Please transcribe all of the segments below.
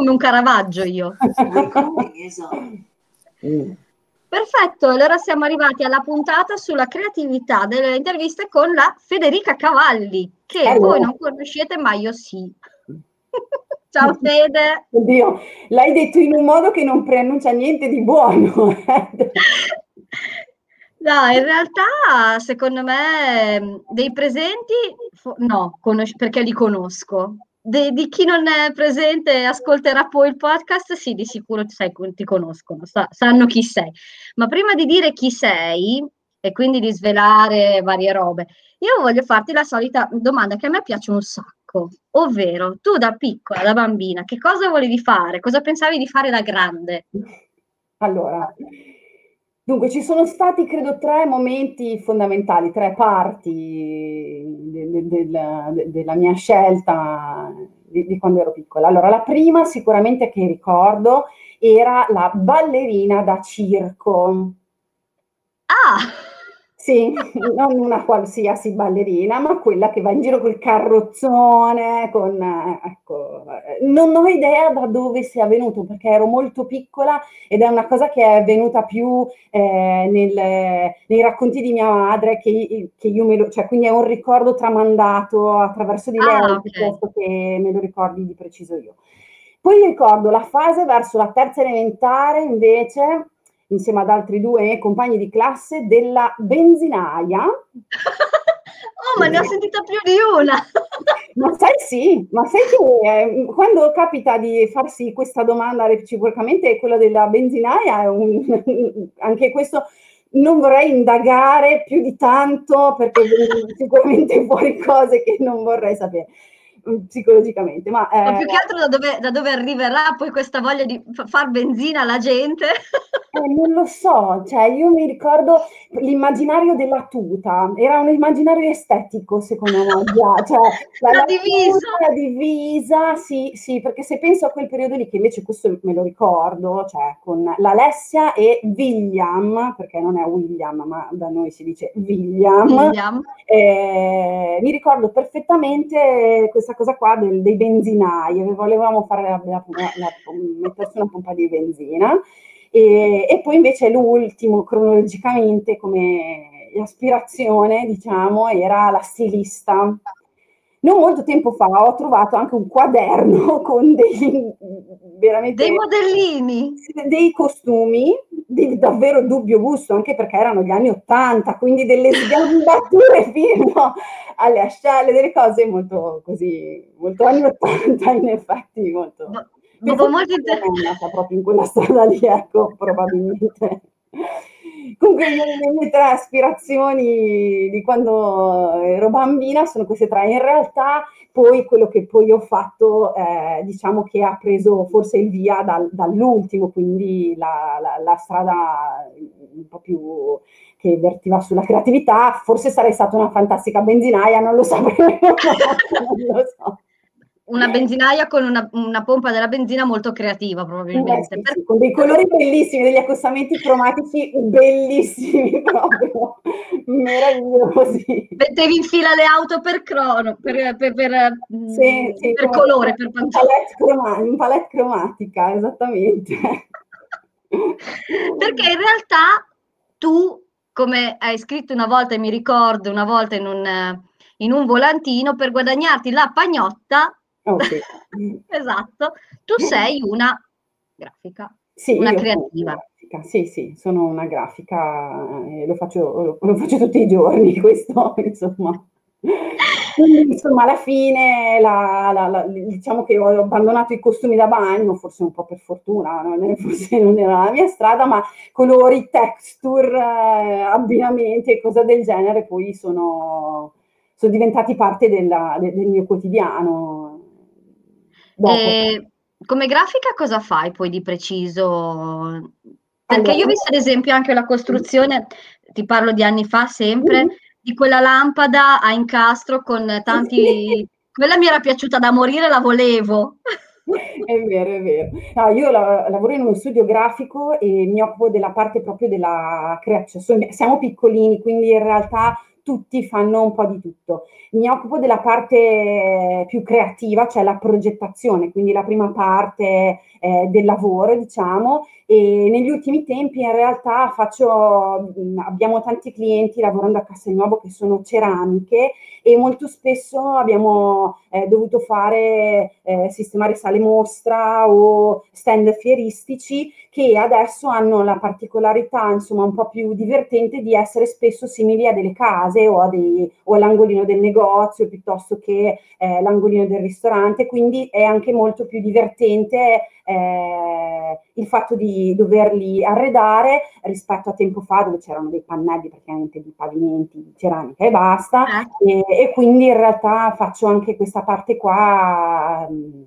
come un Caravaggio io. Mm. Perfetto, allora siamo arrivati alla puntata sulla creatività delle interviste con la Federica Cavalli, che allora. voi non conoscete, ma io sì. Ciao Fede. Oddio, l'hai detto in un modo che non preannuncia niente di buono. No, in realtà secondo me dei presenti no, perché li conosco. De- di chi non è presente e ascolterà poi il podcast, sì, di sicuro ti, sai, ti conoscono, sa- sanno chi sei. Ma prima di dire chi sei e quindi di svelare varie robe, io voglio farti la solita domanda che a me piace un sacco, ovvero tu da piccola, da bambina, che cosa volevi fare? Cosa pensavi di fare da grande? Allora, Dunque, ci sono stati, credo, tre momenti fondamentali, tre parti de- de- de- della mia scelta di-, di quando ero piccola. Allora, la prima sicuramente che ricordo era la ballerina da circo. Ah! Sì, non una qualsiasi ballerina, ma quella che va in giro col carrozzone, con, ecco, non ho idea da dove sia venuto, perché ero molto piccola ed è una cosa che è venuta più eh, nel, nei racconti di mia madre, che, che, io me lo, cioè quindi è un ricordo tramandato attraverso di lei, ah, okay. piuttosto che me lo ricordi di preciso io. Poi ricordo la fase verso la terza elementare, invece, insieme ad altri due compagni di classe della benzinaia. oh, ma ne ho sentita più di una! ma sai sì, ma sai che eh, quando capita di farsi questa domanda reciprocamente, quella della benzinaia è un, anche questo non vorrei indagare più di tanto perché sicuramente fuori cose che non vorrei sapere. Mm, psicologicamente. Ma, eh, ma più che altro da dove, da dove, arriverà poi questa voglia di far benzina alla gente? Eh, non lo so, cioè io mi ricordo l'immaginario della tuta, era un immaginario estetico secondo me, cioè, la, la, divisa. Tuta, la divisa, sì, sì, perché se penso a quel periodo lì, che invece questo me lo ricordo, cioè con l'Alessia e William, perché non è William, ma da noi si dice William, William. Eh, mi ricordo perfettamente questa cosa qua del, dei benzinai, volevamo fare la, la, la, mettersi una pompa di benzina e, e poi invece l'ultimo cronologicamente come aspirazione, diciamo, era la stilista. Non molto tempo fa ho trovato anche un quaderno con dei, veramente, dei modellini, dei costumi di davvero dubbio gusto, anche perché erano gli anni Ottanta, quindi delle sgambature fino alle ascelle, delle cose molto così, molto anni Ottanta in effetti, molto... Dopo molti. È nata proprio in quella strada lì, ecco, probabilmente. Comunque le mie tre aspirazioni di quando ero bambina sono queste tre. In realtà poi quello che poi ho fatto, eh, diciamo che ha preso forse il via dal, dall'ultimo, quindi la, la, la, strada un po' più che vertiva sulla creatività. Forse sarei stata una fantastica benzinaia, non lo saprei, non lo so una benzinaia con una, una, pompa della benzina molto creativa probabilmente. Eh, sì, sì, con dei colori bellissimi, degli accostamenti cromatici bellissimi proprio, meravigliosi. Mettevi in fila le auto per crono, per, per, per, sì, mm, per colore, per palette, in palette cromatica, esattamente. Perché in realtà tu, come hai scritto una volta, e mi ricordo, una volta in un in un volantino per guadagnarti la pagnotta Okay. esatto, tu sei una grafica, sì, una creativa. Grafica. Sì, sì, sono una grafica, eh, lo, faccio, lo, lo, faccio, tutti i giorni, questo insomma. Quindi, insomma, alla fine la, la, la, diciamo che ho abbandonato i costumi da bagno, forse un po' per fortuna, non è, forse non era la mia strada, ma colori, texture, eh, abbinamenti e cose del genere poi sono, sono diventati parte della, de, del mio quotidiano e come grafica cosa fai poi di preciso? Perché allora, io ho visto ad esempio anche la costruzione, ti parlo di anni fa sempre, mm-hmm. di quella lampada a incastro con tanti... Quella mi era piaciuta da morire, la volevo. È vero, è vero. No, io la, lavoro in uno studio grafico e mi occupo della parte proprio della creazione. Siamo piccolini, quindi in realtà tutti fanno un po' di tutto. Mi occupo della parte più creativa, cioè la progettazione, quindi la prima parte eh, del lavoro, diciamo, e negli ultimi tempi in realtà faccio, abbiamo tanti clienti lavorando a Castelnuovo che sono ceramiche e molto spesso abbiamo eh, dovuto fare, eh, sistemare sale mostra o stand fieristici che adesso hanno la particolarità, insomma, un po' più divertente di essere spesso simili a delle case o, a dei, o all'angolino del negozio piuttosto che eh, l'angolino del ristorante, quindi è anche molto più divertente eh, il fatto di doverli arredare rispetto a tempo fa dove c'erano dei pannelli praticamente di pavimenti di ceramica e basta eh. e, e, quindi in realtà faccio anche questa parte qua um,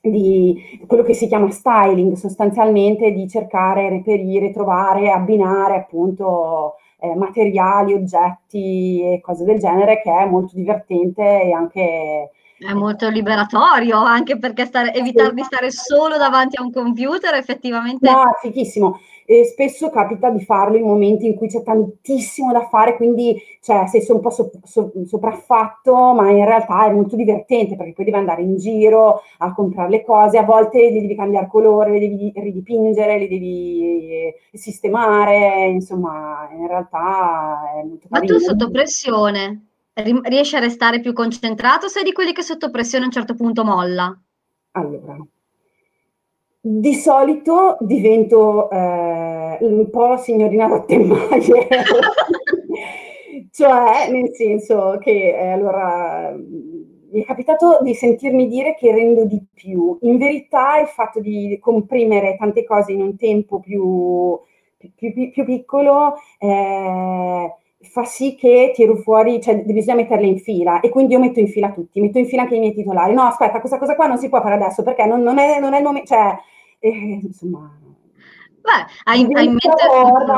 di quello che si chiama styling sostanzialmente di cercare, reperire, trovare, abbinare appunto eh, materiali, oggetti e cose del genere che è molto divertente e anche è molto liberatorio, anche perché stare, evitare di stare solo davanti a un computer effettivamente. No, è fighissimo. E spesso capita di farlo in momenti in cui c'è tantissimo da fare, quindi cioè, sei un po' so, so, sopraffatto, ma in realtà è molto divertente perché poi devi andare in giro a comprare le cose, a volte li devi cambiare colore, li devi ridipingere, li devi sistemare, insomma, in realtà è molto carino. Ma tu sotto pressione riesci a restare più concentrato o sei di quelli che sotto pressione a un certo punto molla? Allora, di solito divento eh, un po' signorina Rottenmeier, cioè nel senso che eh, allora mi è capitato di sentirmi dire che rendo di più. In verità il fatto di comprimere tante cose in un tempo più, più, più, più piccolo eh, fa sì che tiro fuori, cioè bisogna metterle in fila e quindi io metto in fila tutti, metto in fila anche i miei titolari. No, aspetta, questa cosa qua non si può fare adesso perché non, non, è, non è, il momento, cioè, eh, insomma... Beh, hai, hai in mente...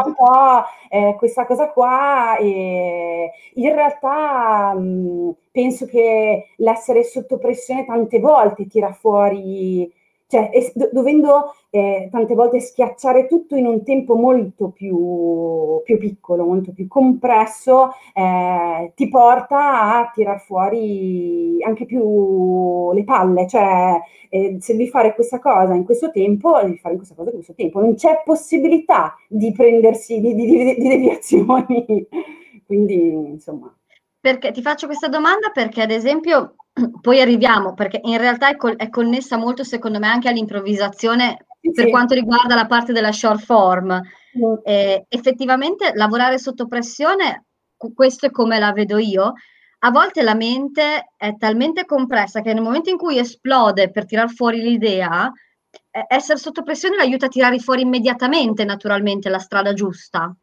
un po' eh, questa cosa qua e in realtà mh, penso che l'essere sotto pressione tante volte tira fuori cioè es- dovendo eh, tante volte schiacciare tutto in un tempo molto più, più piccolo, molto più compresso, eh, ti porta a tirar fuori anche più le palle, cioè eh, se devi fare questa cosa in questo tempo, devi fare questa cosa in questo tempo, non c'è possibilità di prendersi di, di, di, di deviazioni, quindi insomma. Perché ti faccio questa domanda perché ad esempio poi arriviamo, perché in realtà è, col- è, connessa molto, secondo me, anche all'improvvisazione sì, per quanto riguarda la parte della short form. Sì. Eh, effettivamente lavorare sotto pressione, questo è come la vedo io, a volte la mente è talmente compressa che nel momento in cui esplode per tirar fuori l'idea, eh, essere sotto pressione l'aiuta a tirare fuori immediatamente, naturalmente, la strada giusta.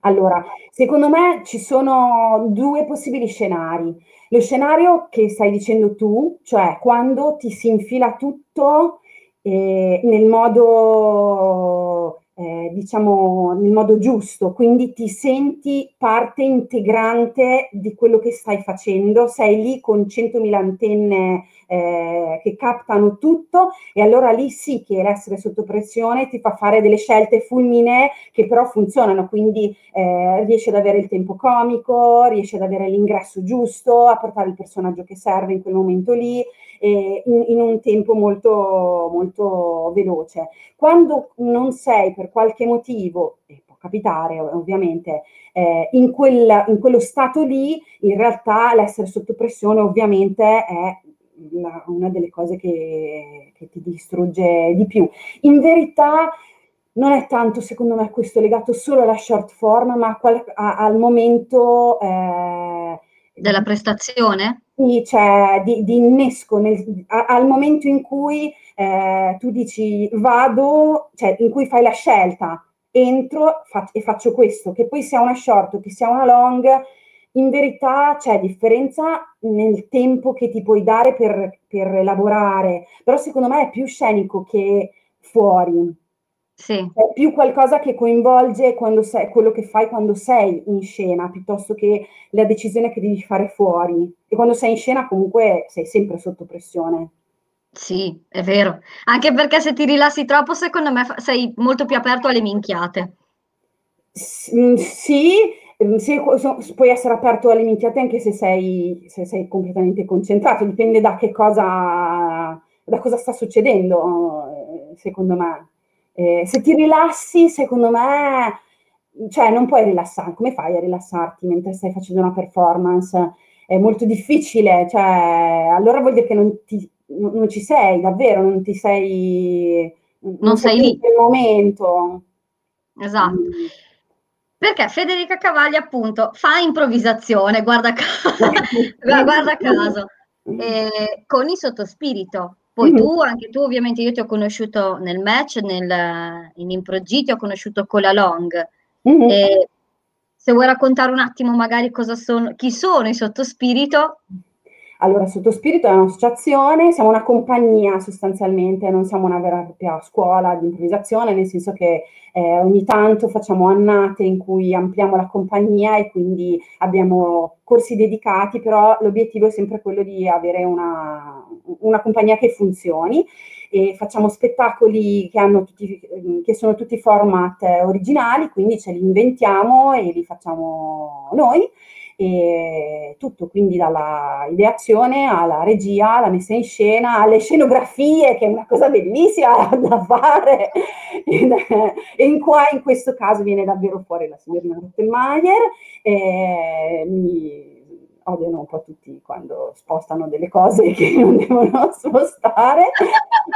Allora, secondo me ci sono due possibili scenari. Lo scenario che stai dicendo tu, cioè quando ti si infila tutto eh, nel modo eh, diciamo nel modo giusto, quindi ti senti parte integrante di quello che stai facendo, sei lì con 100.000 antenne eh, che captano tutto e allora lì sì che l'essere sotto pressione ti fa fare delle scelte fulminee che però funzionano, quindi eh, riesci ad avere il tempo comico, riesci ad avere l'ingresso giusto, a portare il personaggio che serve in quel momento lì in, in, un tempo molto, molto veloce. Quando non sei per qualche motivo, e capitare ovviamente, eh, in, quel, in quello stato lì, in realtà l'essere sotto pressione ovviamente è la, una delle cose che, che, ti distrugge di più. In verità non è tanto, secondo me, questo legato solo alla short form, ma qual, a, al momento... Eh, della prestazione? Sì, cioè di, di innesco nel, a, al momento in cui eh, tu dici vado, cioè in cui fai la scelta, entro fa, e faccio questo, che poi sia una short o che sia una long, in verità c'è differenza nel tempo che ti puoi dare per, per elaborare, però secondo me è più scenico che fuori. Sì. È più qualcosa che coinvolge sei, quello che fai quando sei in scena, piuttosto che la decisione che devi fare fuori. E quando sei in scena comunque sei sempre sotto pressione. Sì, è vero. Anche perché se ti rilassi troppo, secondo me sei molto più aperto alle minchiate. Mm, sì, ehm, se, puoi essere aperto alle minchiate anche se sei, se sei completamente concentrato, dipende da che cosa, da cosa sta succedendo, secondo me. Eh, se ti rilassi, secondo me, cioè non puoi rilassare, come fai a rilassarti mentre stai facendo una performance? È molto difficile, cioè, allora vuol dire che non, ti, non ci sei, davvero, non ti sei... Non, non sei lì. In momento. Esatto. Mm. Perché Federica Cavalli appunto fa improvvisazione, guarda, guarda caso, eh, con il sottospirito. Poi mm-hmm. tu, anche tu ovviamente, io ti ho conosciuto nel match, nel, in Improgi, ti ho conosciuto con la Long. Mm-hmm. E se vuoi raccontare un attimo magari cosa sono, chi sono i sottospirito, allora, Sottospirito è un'associazione, siamo una compagnia sostanzialmente, non siamo una vera e propria scuola di improvvisazione, nel senso che eh, ogni tanto facciamo annate in cui ampliamo la compagnia e quindi abbiamo corsi dedicati, però l'obiettivo è sempre quello di avere una, una compagnia che funzioni e facciamo spettacoli che, tutti, che sono tutti format originali, quindi ce li inventiamo e li facciamo noi e tutto, quindi dalla ideazione alla regia, alla messa in scena, alle scenografie, che è una cosa bellissima da fare. e in qua in questo caso viene davvero fuori la signorina Rottenmeier. E mi odiano un po' tutti quando spostano delle cose che non devono spostare.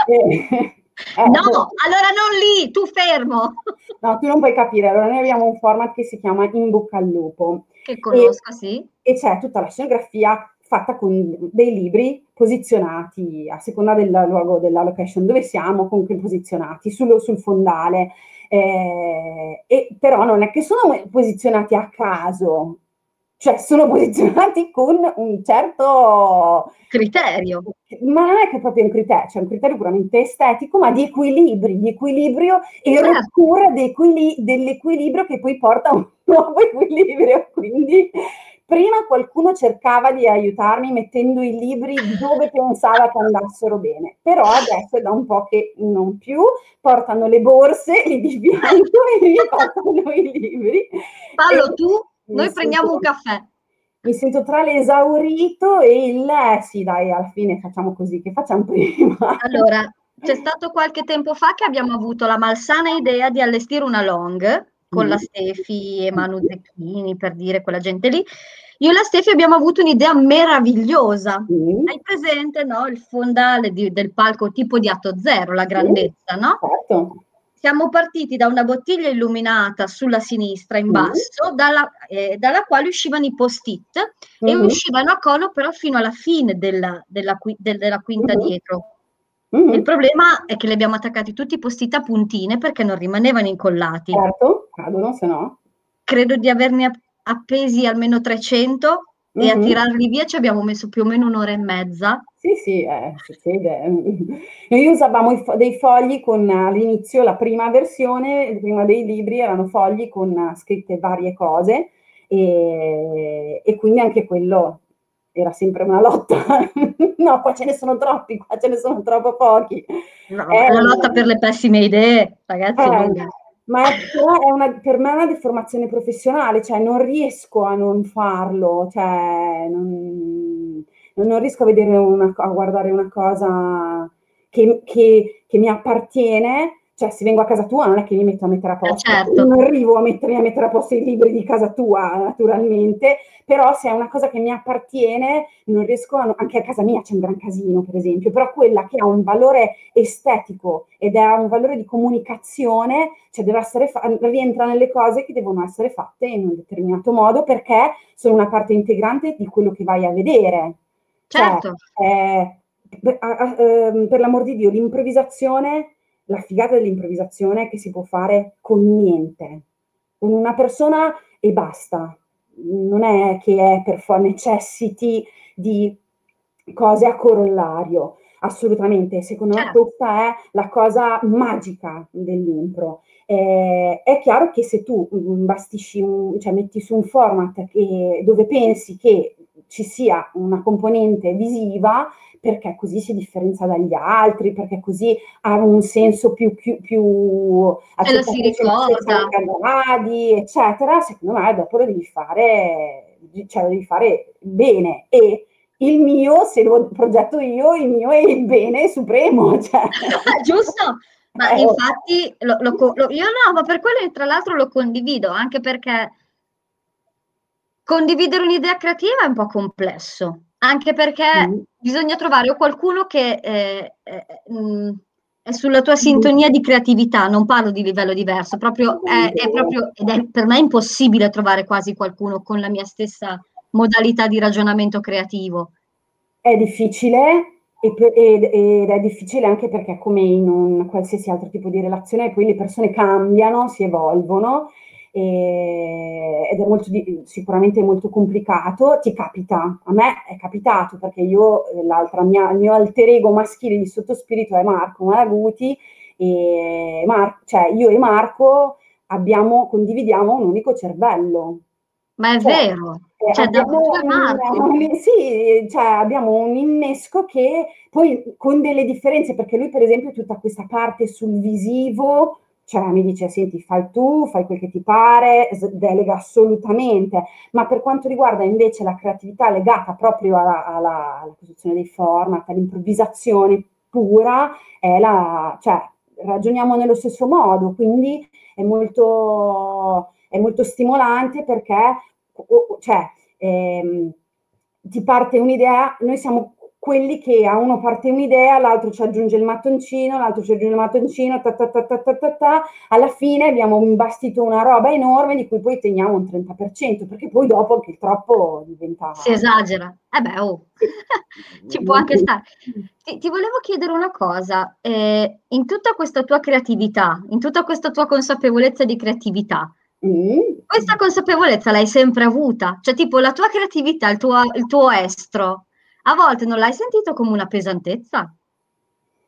e, eh, no, allora non lì, tu fermo. No, tu non puoi capire. Allora noi abbiamo un format che si chiama In bocca al lupo. Che conosco, e, sì. E c'è tutta la scenografia fatta con dei libri posizionati a seconda del luogo, della location dove siamo, comunque posizionati sul, sul fondale. Eh, e però non è che sono posizionati a caso, cioè sono posizionati con un certo criterio. Ma non è che proprio un criterio, c'è cioè un criterio puramente estetico, ma di equilibri, di equilibrio e certo. rottura dell'equilibrio che poi porta a un nuovo equilibrio. Quindi prima qualcuno cercava di aiutarmi mettendo i libri dove pensava che andassero bene, però adesso è da un po' che non più, portano le borse lì di bianco e mi portano i libri. Fallo e, tu noi prendiamo un caffè. Mi sento tra l'esaurito e il eh, sì, dai, alla fine facciamo così, che facciamo prima? Allora, c'è stato qualche tempo fa che abbiamo avuto la malsana idea di allestire una long con mm. la Stefi e Manu Zecchini, per dire quella gente lì. Io e la Stefi abbiamo avuto un'idea meravigliosa. Mm. Hai presente no? il fondale di, del palco tipo di atto zero, la grandezza, mm. no? Certo siamo partiti da una bottiglia illuminata sulla sinistra in basso, mm. dalla, eh, dalla, quale uscivano i post-it mm. e uscivano a cono però fino alla fine della, della, del, della quinta mm. dietro. Mm. Il problema è che li abbiamo attaccati tutti i post-it a puntine perché non rimanevano incollati. Certo, cadono, se no. Credo di averne appesi almeno 300 e a mm-hmm. tirarli via ci abbiamo messo più o meno un'ora e mezza. Sì, sì, eh, succede. Noi usavamo fo- dei fogli con all'inizio, la prima versione, prima dei libri, erano fogli con scritte varie cose e, e quindi anche quello era sempre una lotta. no, qua ce ne sono troppi, qua ce ne sono troppo pochi. No, è una lotta per le pessime idee, ragazzi. Eh, ma è una, per me è una deformazione professionale, cioè non riesco a non farlo, cioè non, non riesco a, vedere una, a guardare una cosa che, che, che mi appartiene cioè se vengo a casa tua non è che mi metto a mettere a eh, posto, certo. non arrivo a mettermi a mettere a posto i libri di casa tua naturalmente, però se è una cosa che mi appartiene non riesco a, anche a casa mia c'è un gran casino per esempio, però quella che ha un valore estetico ed ha un valore di comunicazione, cioè deve essere fa- rientra nelle cose che devono essere fatte in un determinato modo perché sono una parte integrante di quello che vai a vedere. Cioè, certo. Cioè, eh, per, eh, per l'amor di Dio, l'improvvisazione la figata dell'improvvisazione è che si può fare con niente, con una persona e basta. Non è che è per fare necessiti di cose a corollario, assolutamente. Secondo me certo. questa è la cosa magica dell'impro. Eh, è chiaro che se tu mm, bastisci un, cioè metti su un format che, dove pensi che ci sia una componente visiva, perché così si differenzia dagli altri, perché così ha un senso più, più, più e lo si ricorda. Gradi, eccetera, secondo me dopo lo devi fare, cioè lo devi fare bene e il mio, se lo progetto io, il mio è il bene supremo. Cioè. Giusto? Ma eh, infatti lo, lo, lo, io no, ma per quello tra l'altro lo condivido, anche perché condividere un'idea creativa è un po' complesso, anche perché mm. bisogna trovare o qualcuno che eh, eh, mh, è sulla tua sintonia di creatività, non parlo di livello diverso, proprio è, è proprio, ed è per me impossibile trovare quasi qualcuno con la mia stessa modalità di ragionamento creativo. È difficile ed è difficile anche perché come in un qualsiasi altro tipo di relazione poi le persone cambiano, si evolvono ed è molto, sicuramente molto complicato. Ti capita, a me è capitato perché io, l'altra mia, il mio alter ego maschile di sottospirito è Marco Malaguti e Mar- cioè io e Marco abbiamo, condividiamo un unico cervello. Ma è cioè, vero, eh, cioè, abbiamo, un, sì, cioè, abbiamo un innesco che poi con delle differenze, perché lui per esempio tutta questa parte sul visivo, cioè mi dice senti fai tu, fai quel che ti pare, delega assolutamente, ma per quanto riguarda invece la creatività legata proprio alla, alla, alla posizione dei format, all'improvvisazione pura, è la, cioè, ragioniamo nello stesso modo, quindi è molto, è molto stimolante perché cioè, ehm, ti parte un'idea, noi siamo quelli che a uno parte un'idea, l'altro ci aggiunge il mattoncino, l'altro ci aggiunge il mattoncino, ta ta ta ta ta ta, ta. alla fine abbiamo imbastito una roba enorme di cui poi teniamo un 30%, perché poi dopo anche il troppo diventa... Si esagera. Eh beh, oh. ci può anche stare. Ti, ti volevo chiedere una cosa, eh, in tutta questa tua creatività, in tutta questa tua consapevolezza di creatività, Mm. Questa consapevolezza l'hai sempre avuta, cioè tipo la tua creatività, il tuo, il tuo estro, a volte non l'hai sentito come una pesantezza,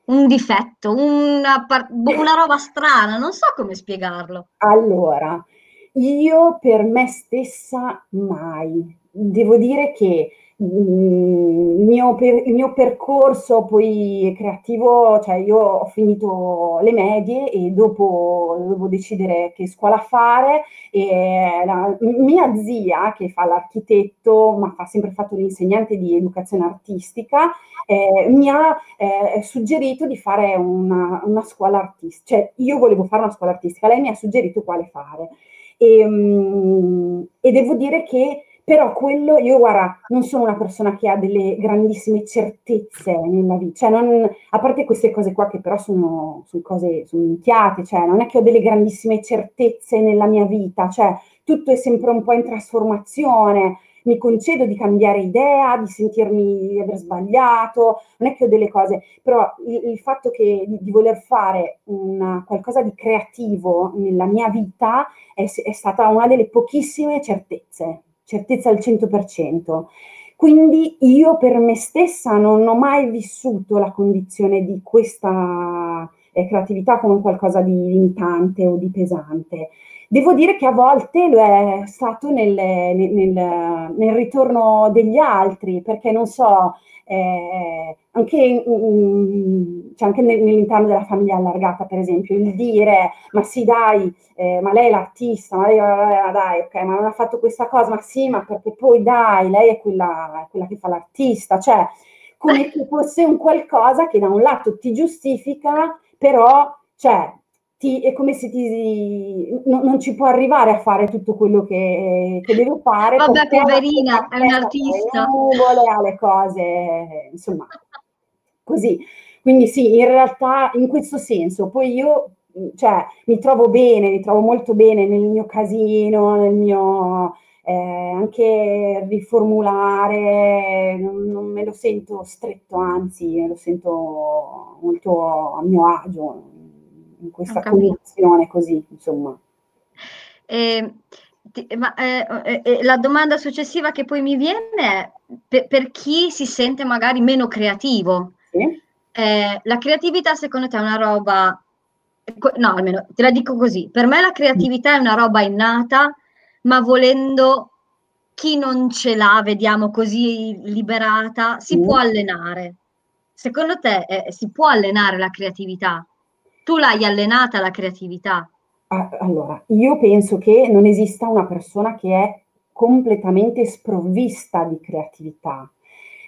un difetto, una, una roba strana, non so come spiegarlo. Allora, io per me stessa mai. Devo dire che il mio, per, il mio, percorso poi creativo, cioè io ho finito le medie e dopo dovevo decidere che scuola fare e la mia zia che fa l'architetto ma ha sempre fatto l'insegnante di educazione artistica eh, mi ha eh, suggerito di fare una, una scuola artistica, cioè io volevo fare una scuola artistica, lei mi ha suggerito quale fare. E, um, e devo dire che però quello, io guarda, non sono una persona che ha delle grandissime certezze nella vita, cioè non, a parte queste cose qua che però sono, sono cose, sono minchiate, cioè non è che ho delle grandissime certezze nella mia vita, cioè tutto è sempre un po' in trasformazione, mi concedo di cambiare idea, di sentirmi di aver sbagliato, non è che ho delle cose, però il, il fatto che, di, di, voler fare una, qualcosa di creativo nella mia vita è, è stata una delle pochissime certezze certezza al 100%. Quindi io per me stessa non ho mai vissuto la condizione di questa eh, creatività come qualcosa di limitante o di pesante. Devo dire che a volte lo è stato nel, nel, nel, nel ritorno degli altri, perché non so, eh, anche, cioè anche nell'interno della famiglia allargata, per esempio, il dire ma sì dai, eh, ma lei è l'artista, ma lei dai, ok, ma non ha fatto questa cosa, ma sì, ma perché poi dai, lei è quella, quella che fa l'artista, cioè come se fosse un qualcosa che da un lato ti giustifica, però cioè, ti, è come se ti, no, non ci può arrivare a fare tutto quello che, che deve fare. Vabbè, poverina, è un artista. Nuvole, ha le cose, insomma, così. Quindi sì, in realtà in questo senso, poi io cioè, mi trovo bene, mi trovo molto bene nel mio casino, nel mio eh, anche riformulare, non, non, me lo sento stretto, anzi, me lo sento molto a mio agio in questa condizione così, insomma. Eh, ma eh, eh, la domanda successiva che poi mi viene è per, per chi si sente magari meno creativo, sì. Eh, la creatività secondo te è una roba, no almeno te la dico così, per me la creatività è una roba innata, ma volendo chi non ce l'ha, vediamo così liberata, si mm. può allenare. secondo te eh, si può allenare la creatività? Tu l'hai allenata la creatività? Allora, io penso che non esista una persona che è completamente sprovvista di creatività,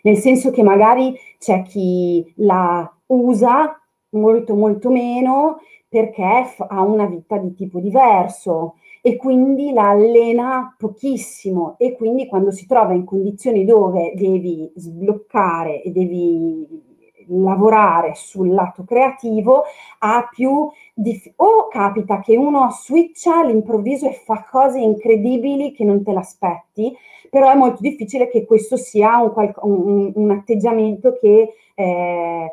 nel senso che magari c'è chi la usa molto molto meno perché ha una vita di tipo diverso e quindi la allena pochissimo e quindi quando si trova in condizioni dove devi sbloccare e devi lavorare sul lato creativo ha più dif- o capita che uno switcha all'improvviso e fa cose incredibili che non te l'aspetti, però è molto difficile che questo sia un, un, un atteggiamento che, eh,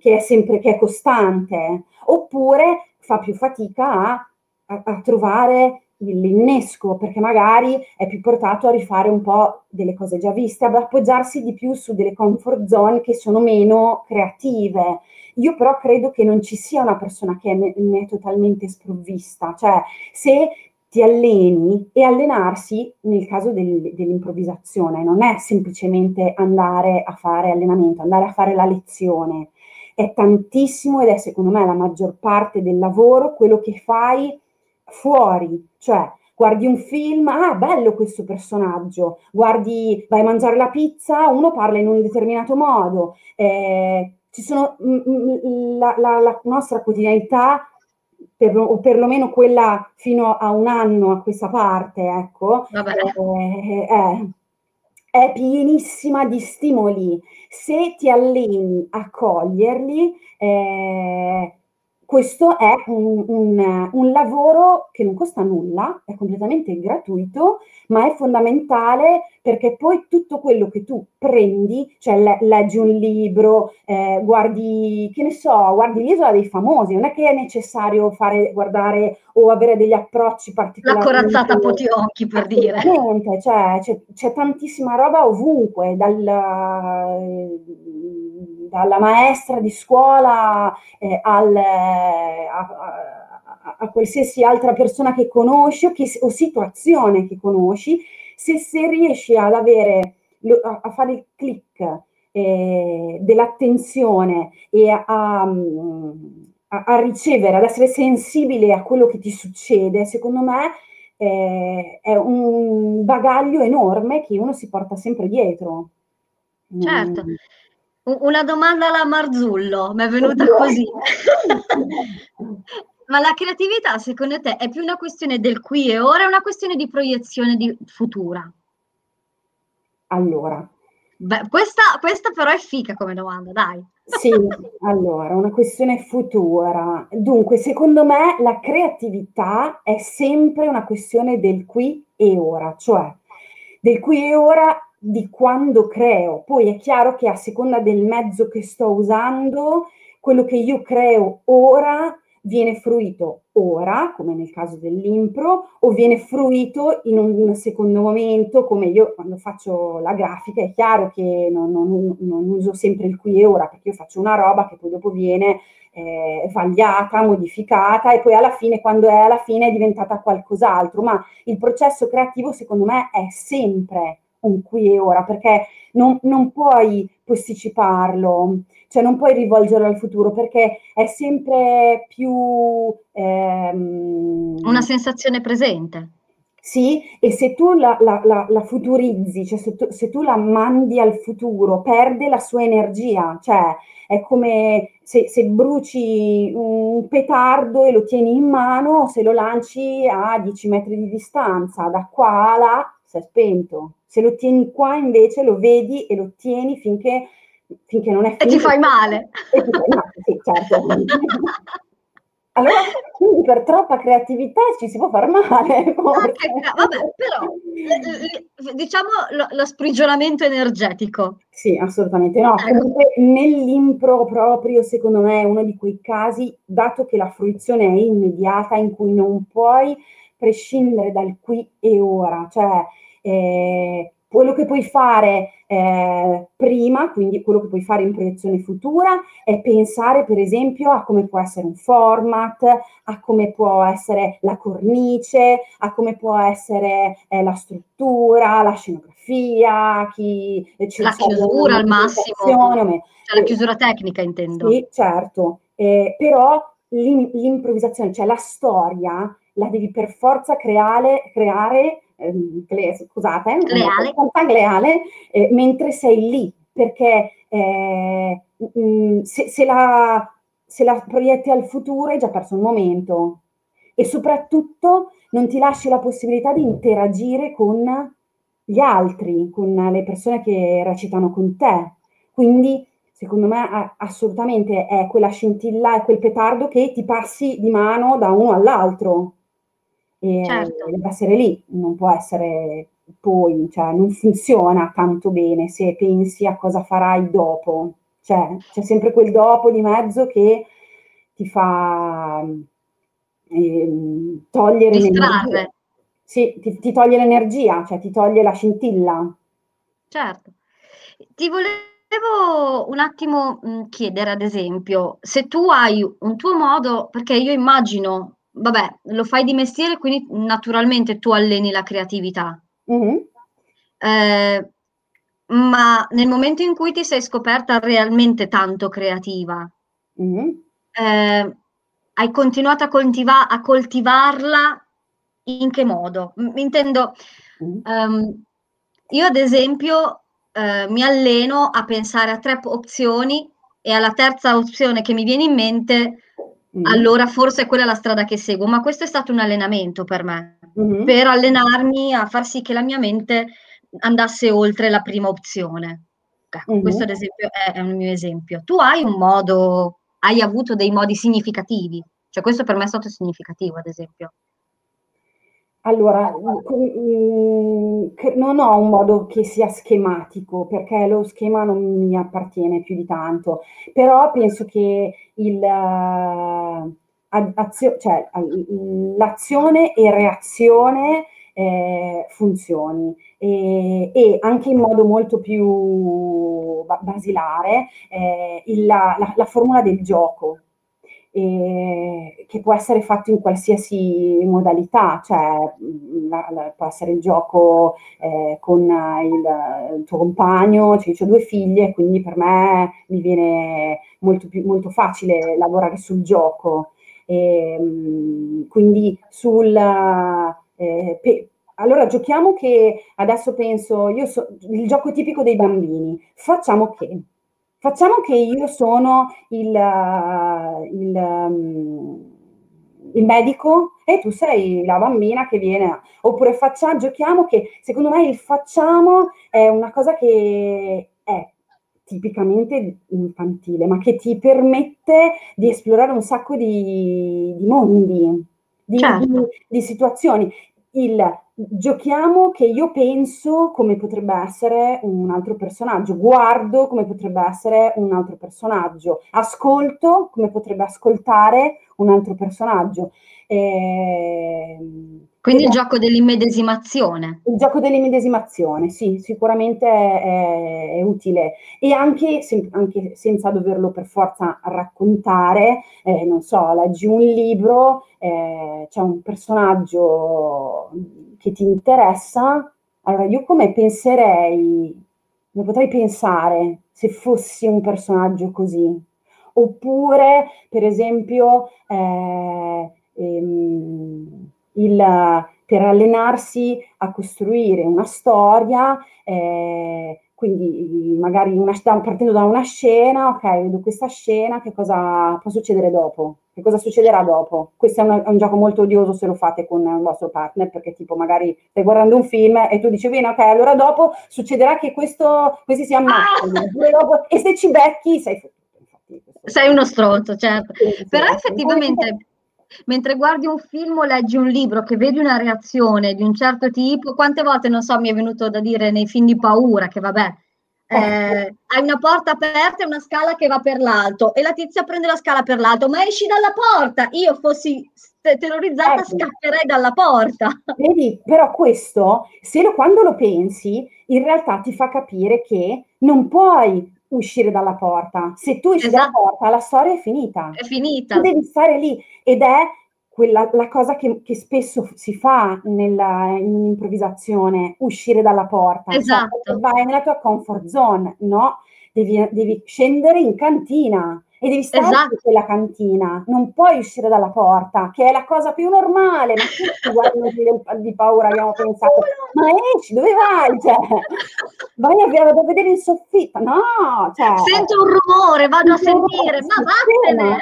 che, è sempre che è costante, oppure fa più fatica a, a, a trovare l'innesco, perché magari è più portato a rifare un po' delle cose già viste, ad appoggiarsi di più su delle comfort zone che sono meno creative. Io però credo che non ci sia una persona che ne, è totalmente sprovvista, cioè se ti alleni e allenarsi nel caso del, dell'improvvisazione non è semplicemente andare a fare allenamento, andare a fare la lezione, è tantissimo ed è secondo me la maggior parte del lavoro quello che fai fuori, cioè guardi un film, ah bello questo personaggio, guardi, vai a mangiare la pizza, uno parla in un determinato modo, eh, ci sono mh, mm, mh, mm, la, la, la, nostra quotidianità, per, o perlomeno quella fino a un anno a questa parte, ecco, eh, eh, è pienissima di stimoli. Se ti alleni a coglierli, eh, questo è un, un, un, lavoro che non costa nulla, è completamente gratuito, ma è fondamentale perché poi tutto quello che tu prendi, cioè le, leggi un libro, eh, guardi, che ne so, guardi l'isola dei famosi, non è che è necessario fare, guardare o avere degli approcci particolari. La corazzata Potionchi, per dire. Cioè, c'è, c'è tantissima roba ovunque, dal dalla maestra di scuola eh, al, a, a, a, qualsiasi altra persona che conosci o, che, o situazione che conosci, se, se riesci ad avere, a, a fare il click eh, dell'attenzione e a, a, ricevere, ad essere sensibile a quello che ti succede, secondo me eh, è un bagaglio enorme che uno si porta sempre dietro. Certo. Mm. Una domanda alla Marzullo, mi è venuta così. Ma la creatività, secondo te, è più una questione del qui e ora, o una questione di proiezione di futura? Allora. Beh, questa, questa però è fica come domanda, dai. Sì, allora, una questione futura. Dunque, secondo me la creatività è sempre una questione del qui e ora, cioè del qui e ora di quando creo. Poi è chiaro che a seconda del mezzo che sto usando, quello che io creo ora viene fruito ora, come nel caso dell'impro, o viene fruito in un, secondo momento, come io quando faccio la grafica, è chiaro che non, non, non uso sempre il qui e ora, perché io faccio una roba che poi dopo viene eh, vagliata, modificata e poi alla fine, quando è alla fine, è diventata qualcos'altro, ma il processo creativo secondo me è sempre un qui e ora, perché non, non puoi posticiparlo, cioè non puoi rivolgerlo al futuro, perché è sempre più... Ehm, Una sensazione presente. Sì, e se tu la, la, la, la futurizzi, cioè se tu, se tu, la mandi al futuro, perde la sua energia, cioè è come se, se, bruci un petardo e lo tieni in mano, se lo lanci a 10 metri di distanza, da qua a là si è spento. Se lo tieni qua invece lo vedi e lo tieni finché, finché non è finito. E ti fai male. E ti fai male, sì, certo. Allora, quindi per troppa creatività ci si può far male. Forse. Vabbè, però diciamo lo, lo, sprigionamento energetico. Sì, assolutamente no. Ecco. Comunque nell'impro proprio, secondo me, è uno di quei casi, dato che la fruizione è immediata, in cui non puoi prescindere dal qui e ora, cioè eh, quello che puoi fare eh, prima, quindi quello che puoi fare in proiezione futura, è pensare per esempio a come può essere un format, a come può essere la cornice, a come può essere eh, la struttura, la scenografia, chi, eh, la chiusura al massimo, cioè la chiusura tecnica intendo. Sì, certo, eh, però l'improvvisazione, cioè la storia, la devi per forza creare, creare gle, scusate, gleale, gleale eh, mentre sei lì, perché eh, mh, mm, se, se, la, se la proietti al futuro hai già perso il momento e soprattutto non ti lasci la possibilità di interagire con gli altri, con le persone che recitano con te. Quindi secondo me assolutamente è quella scintilla, è quel petardo che ti passi di mano da uno all'altro. E certo. deve essere lì, non può essere poi, cioè non funziona tanto bene se pensi a cosa farai dopo. Cioè, c'è sempre quel dopo di mezzo che ti fa eh, togliere l'energia. Sì, ti, ti toglie l'energia, cioè ti toglie la scintilla. Certo. Ti volevo Volevo un attimo, chiedere ad esempio, se tu hai un tuo modo perché io immagino, vabbè, lo fai di mestiere, quindi naturalmente tu alleni la creatività. Mh-mh. Ehm, ma nel momento in cui ti sei scoperta realmente tanto creativa Mh-mh. ehm, hai continuato a coltiva a coltivarla in che modo? Intendo, Mh. ehm, io ad esempio eh, mi alleno a pensare a tre opzioni e alla terza opzione che mi viene in mente, mm. allora forse è quella la strada che seguo. Ma questo è stato un allenamento per me, mm-hmm. per allenarmi a far sì che la mia mente andasse oltre la prima opzione. Ecco, mm-hmm. Questo ad esempio è, è un mio esempio. Tu hai un modo, hai avuto dei modi significativi, cioè questo per me è stato significativo ad esempio. Allora, mhmm, non ho un modo che sia schematico, perché lo schema non mi appartiene più di tanto, però penso che il azio cioè l'azione e reazione, ehm, funzioni. E e anche in modo molto più ba basilare, ehm, il la la la formula del gioco eh, che può essere fatto in qualsiasi modalità, cioè la, la, può essere il gioco eh, con il, il, tuo compagno, cioè, ho due figlie, quindi per me mi viene molto, più, molto facile lavorare sul gioco. E, quindi sul... Eh, pe- allora giochiamo che adesso penso, io so, il gioco tipico dei bambini, facciamo che Facciamo che io sono il, il, um, il medico e tu sei la bambina che viene, oppure facciamo, giochiamo che secondo me il facciamo è una cosa che è tipicamente infantile, ma che ti permette di esplorare un sacco di, di mondi, di, certo. di, di situazioni. Il giochiamo che io penso come potrebbe essere un altro personaggio, guardo come potrebbe essere un altro personaggio, ascolto come potrebbe ascoltare un altro personaggio. Eh, Quindi il gioco dell'immedesimazione. Il gioco dell'immedesimazione, sì, sicuramente è, è utile e anche, se, anche, senza doverlo per forza raccontare, eh, non so, leggi un libro, eh, c'è un personaggio che ti interessa, allora io come penserei, come potrei pensare se fossi un personaggio così? Oppure, per esempio, eh, ehm, il, per allenarsi a costruire una storia, eh, quindi magari una, partendo da una scena, ok, vedo questa scena, che cosa può succedere dopo? Che cosa succederà dopo? Questo è, una, è, un gioco molto odioso se lo fate con il vostro partner, perché tipo magari stai guardando un film e tu dici, bene, ok, allora dopo succederà che questo, questi si ammazzano, ah! e se ci becchi sei fottuto. Sei uno stronzo, certo. Però effettivamente mentre guardi un film o leggi un libro che vedi una reazione di un certo tipo, quante volte, non so, mi è venuto da dire nei film di paura, che vabbè, eh, hai una porta aperta e una scala che va per l'alto e la tizia prende la scala per l'alto, ma esci dalla porta. Io fossi terrorizzata, ecco. scapperei dalla porta. Vedi, però questo, se lo, quando lo pensi, in realtà ti fa capire che non puoi uscire dalla porta. Se tu esci esatto. dalla porta, la storia è finita. È finita. Tu devi stare lì ed è quella, la cosa che, che spesso si fa nella, in improvvisazione, uscire dalla porta. Cioè, esatto. Cioè, vai nella tua comfort zone, no? Devi, devi scendere in cantina e devi stare esatto. in quella cantina, non puoi uscire dalla porta, che è la cosa più normale, ma tutti guardano di, paura, abbiamo pensato, ma esci, dove vai? Cioè, vai a, a vedere il soffitto, no! Cioè, Sento un rumore, vado a sentire, ma vattene!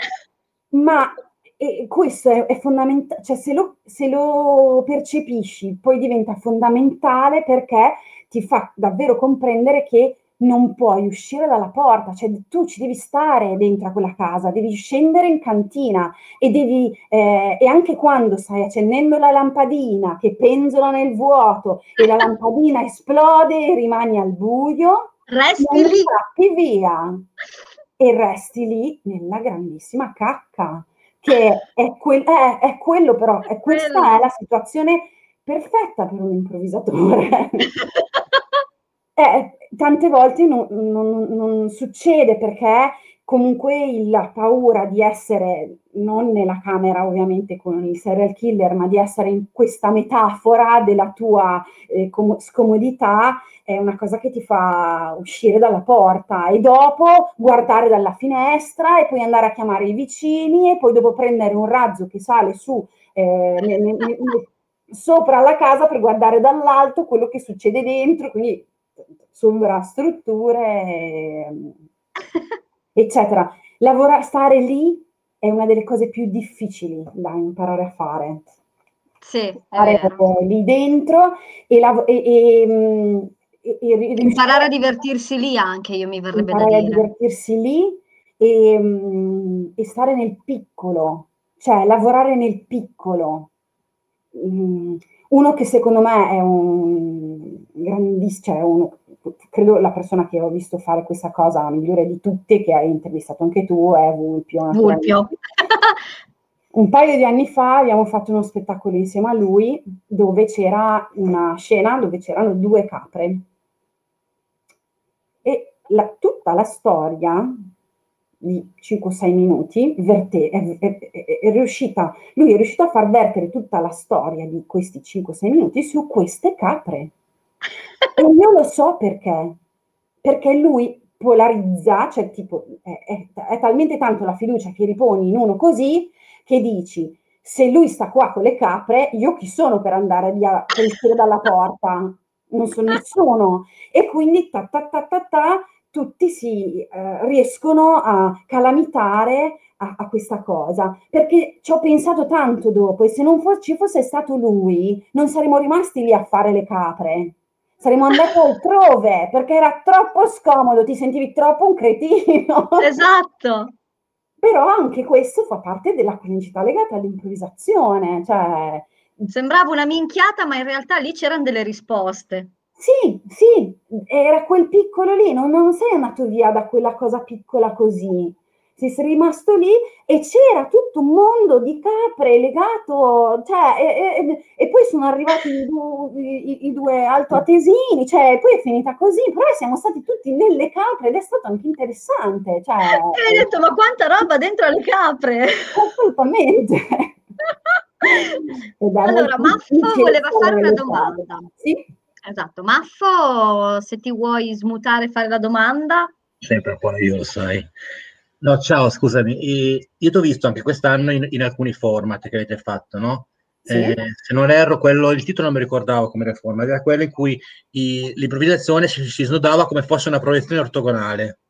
Ma e questo è, è fondamentale, cioè se lo, se lo percepisci poi diventa fondamentale perché ti fa davvero comprendere che non puoi uscire dalla porta, cioè tu ci devi stare dentro a quella casa, devi scendere in cantina e devi, eh, e anche quando stai accendendo la lampadina che penzola nel vuoto e la lampadina esplode e rimani al buio, resti lì. via e resti lì nella grandissima cacca che è, quel, è, è quello però, è questa è la situazione perfetta per un improvvisatore. eh, tante volte non, non, non, succede perché comunque la paura di essere non nella camera ovviamente con il serial killer, ma di essere in questa metafora della tua eh, com- scomodità è una cosa che ti fa uscire dalla porta. E dopo guardare dalla finestra e poi andare a chiamare i vicini e poi dopo prendere un razzo che sale su eh, ne, ne, ne, sopra la casa per guardare dall'alto quello che succede dentro, quindi sovrastrutture, eccetera. Lavorare, stare lì è una delle cose più difficili da imparare a fare. Sì, stare lì dentro e, la, e, e, mm, e, imparare a divertirsi lì anche, io mi verrebbe da dire. a divertirsi lì e, mm, e, stare nel piccolo, cioè lavorare nel piccolo. Mm, uno che secondo me è un grandissimo, cioè uno, credo la persona che ho visto fare questa cosa la migliore di tutte, che hai intervistato anche tu, è Vulpio. Vulpio. Un paio di anni fa abbiamo fatto uno spettacolo insieme a lui dove c'era una scena dove c'erano due capre. E la, tutta la storia di 5-6 minuti verte, è, è, è, è, riuscita, lui è riuscito a far vertere tutta la storia di questi 5-6 minuti su queste capre. E io lo so perché, perché lui polarizza, cioè tipo è, è, è, talmente tanto la fiducia che riponi in uno così che dici se lui sta qua con le capre, io chi sono per andare via, per uscire dalla porta? Non sono nessuno. E quindi ta ta ta ta ta, tutti si eh, riescono a calamitare a, a, questa cosa, perché ci ho pensato tanto dopo e se non fo- ci fosse stato lui, non saremmo rimasti lì a fare le capre saremmo andati altrove perché era troppo scomodo, ti sentivi troppo un cretino. Esatto. Però anche questo fa parte della criticità legata all'improvvisazione. Cioè... Sembrava una minchiata, ma in realtà lì c'erano delle risposte. Sì, sì, era quel piccolo lì, non, non sei andato via da quella cosa piccola così sei rimasto lì e c'era tutto un mondo di capre legato, cioè, e, e, e poi sono arrivati i, du, i, i, due altoatesini, cioè, poi è finita così, però siamo stati tutti nelle capre ed è stato anche interessante. Cioè, e hai detto, ma quanta roba dentro le capre! Assolutamente. allora, Maffo voleva fare una domanda. Sì? Esatto, Maffo, se ti vuoi smutare e fare la domanda. Sempre qua io, lo sai. No, ciao, scusami. io ti ho visto anche quest'anno in, in, alcuni format che avete fatto, no? Sì. Eh, se non erro, quello, il titolo non mi ricordavo come era il format, era quello in cui i, l'improvvisazione si, si, snodava come fosse una proiezione ortogonale.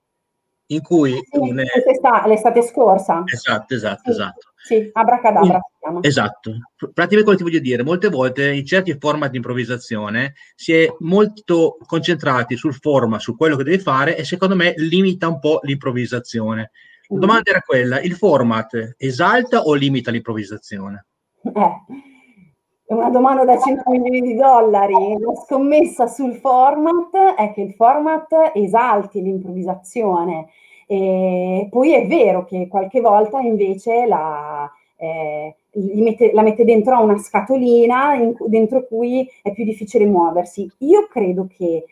In cui sì, un, l'estate scorsa. Esatto, esatto, sì. esatto. Sì, abracadabra si chiama. Esatto. Praticamente quello che ti voglio dire, molte volte in certi format di improvvisazione si è molto concentrati sul format, su quello che devi fare e secondo me limita un po' l'improvvisazione. La domanda era quella, il format esalta o limita l'improvvisazione? Eh, una domanda da 100 milioni di dollari. La scommessa sul format è che il format esalti l'improvvisazione. E poi è vero che qualche volta invece la, eh, mette, la mette dentro a una scatolina in, dentro cui è più difficile muoversi. Io credo che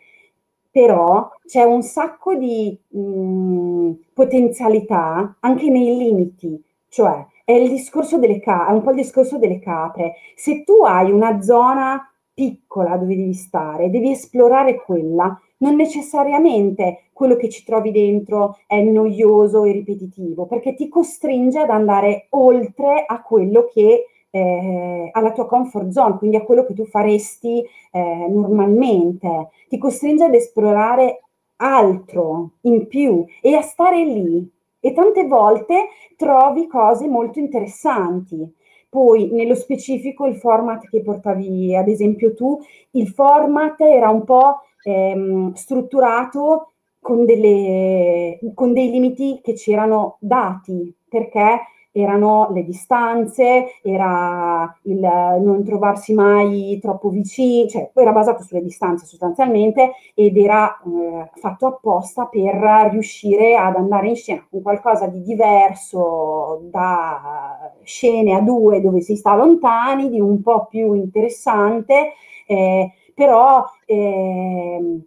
però c'è un sacco di mh, potenzialità anche nei limiti, cioè è il discorso delle capre, è un po' il discorso delle capre. Se tu hai una zona piccola dove devi stare, devi esplorare quella, non necessariamente quello che ci trovi dentro è noioso e ripetitivo, perché ti costringe ad andare oltre a quello che eh, alla tua comfort zone, quindi a quello che tu faresti eh, normalmente, ti costringe ad esplorare altro in più e a stare lì e tante volte trovi cose molto interessanti. Poi, nello specifico, il format che portavi, ad esempio tu, il format era un po' ehm, strutturato con, delle, con dei limiti che ci erano dati, perché erano le distanze, era il non trovarsi mai troppo vicini, cioè era basato sulle distanze sostanzialmente ed era eh, fatto apposta per riuscire ad andare in scena con qualcosa di diverso da scene a due dove si sta lontani, di un po' più interessante, eh, però eh,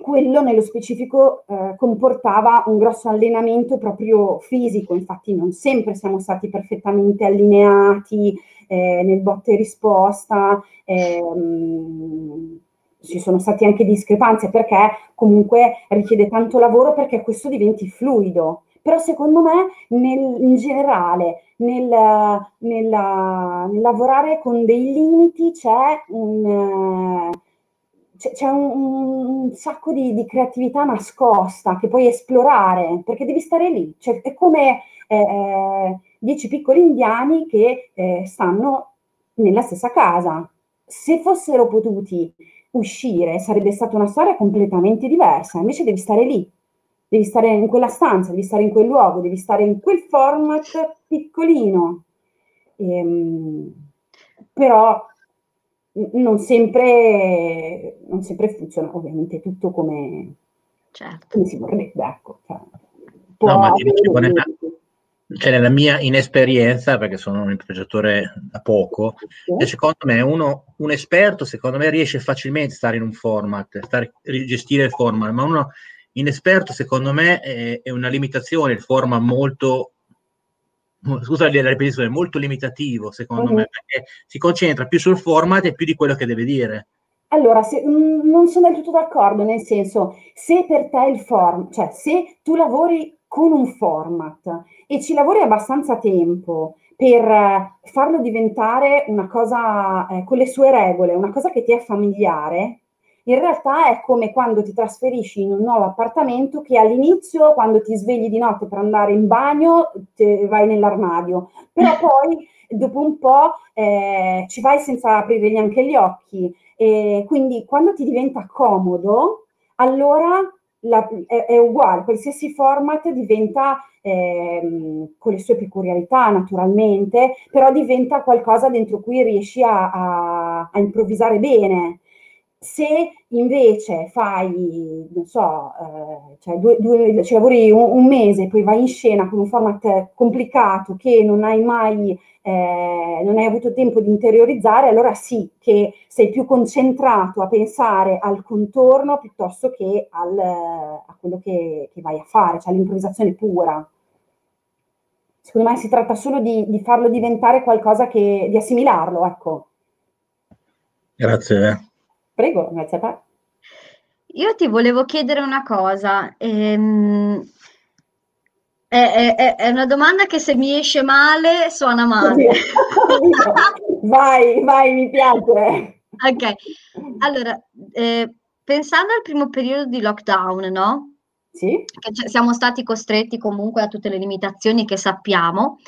quello nello specifico eh, comportava un grosso allenamento proprio fisico, infatti non sempre siamo stati perfettamente allineati eh, nel botte e risposta, ehm, ci sono stati anche discrepanze perché comunque richiede tanto lavoro perché questo diventi fluido. Però secondo me nel, in generale nel, nel, nel, lavorare con dei limiti c'è un c'è, c'è un, un, sacco di, di, creatività nascosta che puoi esplorare, perché devi stare lì. Cioè, è come eh, eh, dieci piccoli indiani che eh, stanno nella stessa casa. Se fossero potuti uscire sarebbe stata una storia completamente diversa, invece devi stare lì, devi stare in quella stanza, devi stare in quel luogo, devi stare in quel format piccolino. Ehm, però non sempre, non sempre funziona ovviamente tutto come, certo. come si vorrebbe. Ecco. Cioè, no, ma ti dicevo, nella, cioè nella mia inesperienza, perché sono un progettore da poco, sì. secondo me uno, un esperto secondo me riesce facilmente a stare in un format, stare, gestire il format, ma uno inesperto secondo me è, è una limitazione, il format molto scusa la ripetizione, molto limitativo secondo mm-hmm. me, perché si concentra più sul format e più di quello che deve dire. Allora, se, mh, mm, non sono del tutto d'accordo, nel senso, se per te il format, cioè se tu lavori con un format e ci lavori abbastanza tempo per eh, farlo diventare una cosa eh, con le sue regole, una cosa che ti è familiare, in realtà è come quando ti trasferisci in un nuovo appartamento che all'inizio, quando ti svegli di notte per andare in bagno, vai nell'armadio, però poi dopo un po' eh, ci vai senza aprire neanche gli occhi. E quindi quando ti diventa comodo, allora la, è, è, uguale, qualsiasi format diventa eh, con le sue peculiarità naturalmente, però diventa qualcosa dentro cui riesci a, a, a improvvisare bene. Se invece fai, non so, eh, cioè due, due, cioè lavori un, un, mese, poi vai in scena con un format complicato che non hai mai, eh, non hai avuto tempo di interiorizzare, allora sì che sei più concentrato a pensare al contorno piuttosto che al, a quello che, che, vai a fare, cioè all'improvvisazione pura. Secondo me si tratta solo di, di farlo diventare qualcosa che, di assimilarlo, ecco. Grazie. Prego, grazie a te. Io ti volevo chiedere una cosa. Ehm, è, è- è una domanda che se mi esce male suona male. Vai, vai, mi piace. Ok, allora, eh, pensando al primo periodo di lockdown, no? Sì, Che siamo stati costretti comunque a tutte le limitazioni che sappiamo.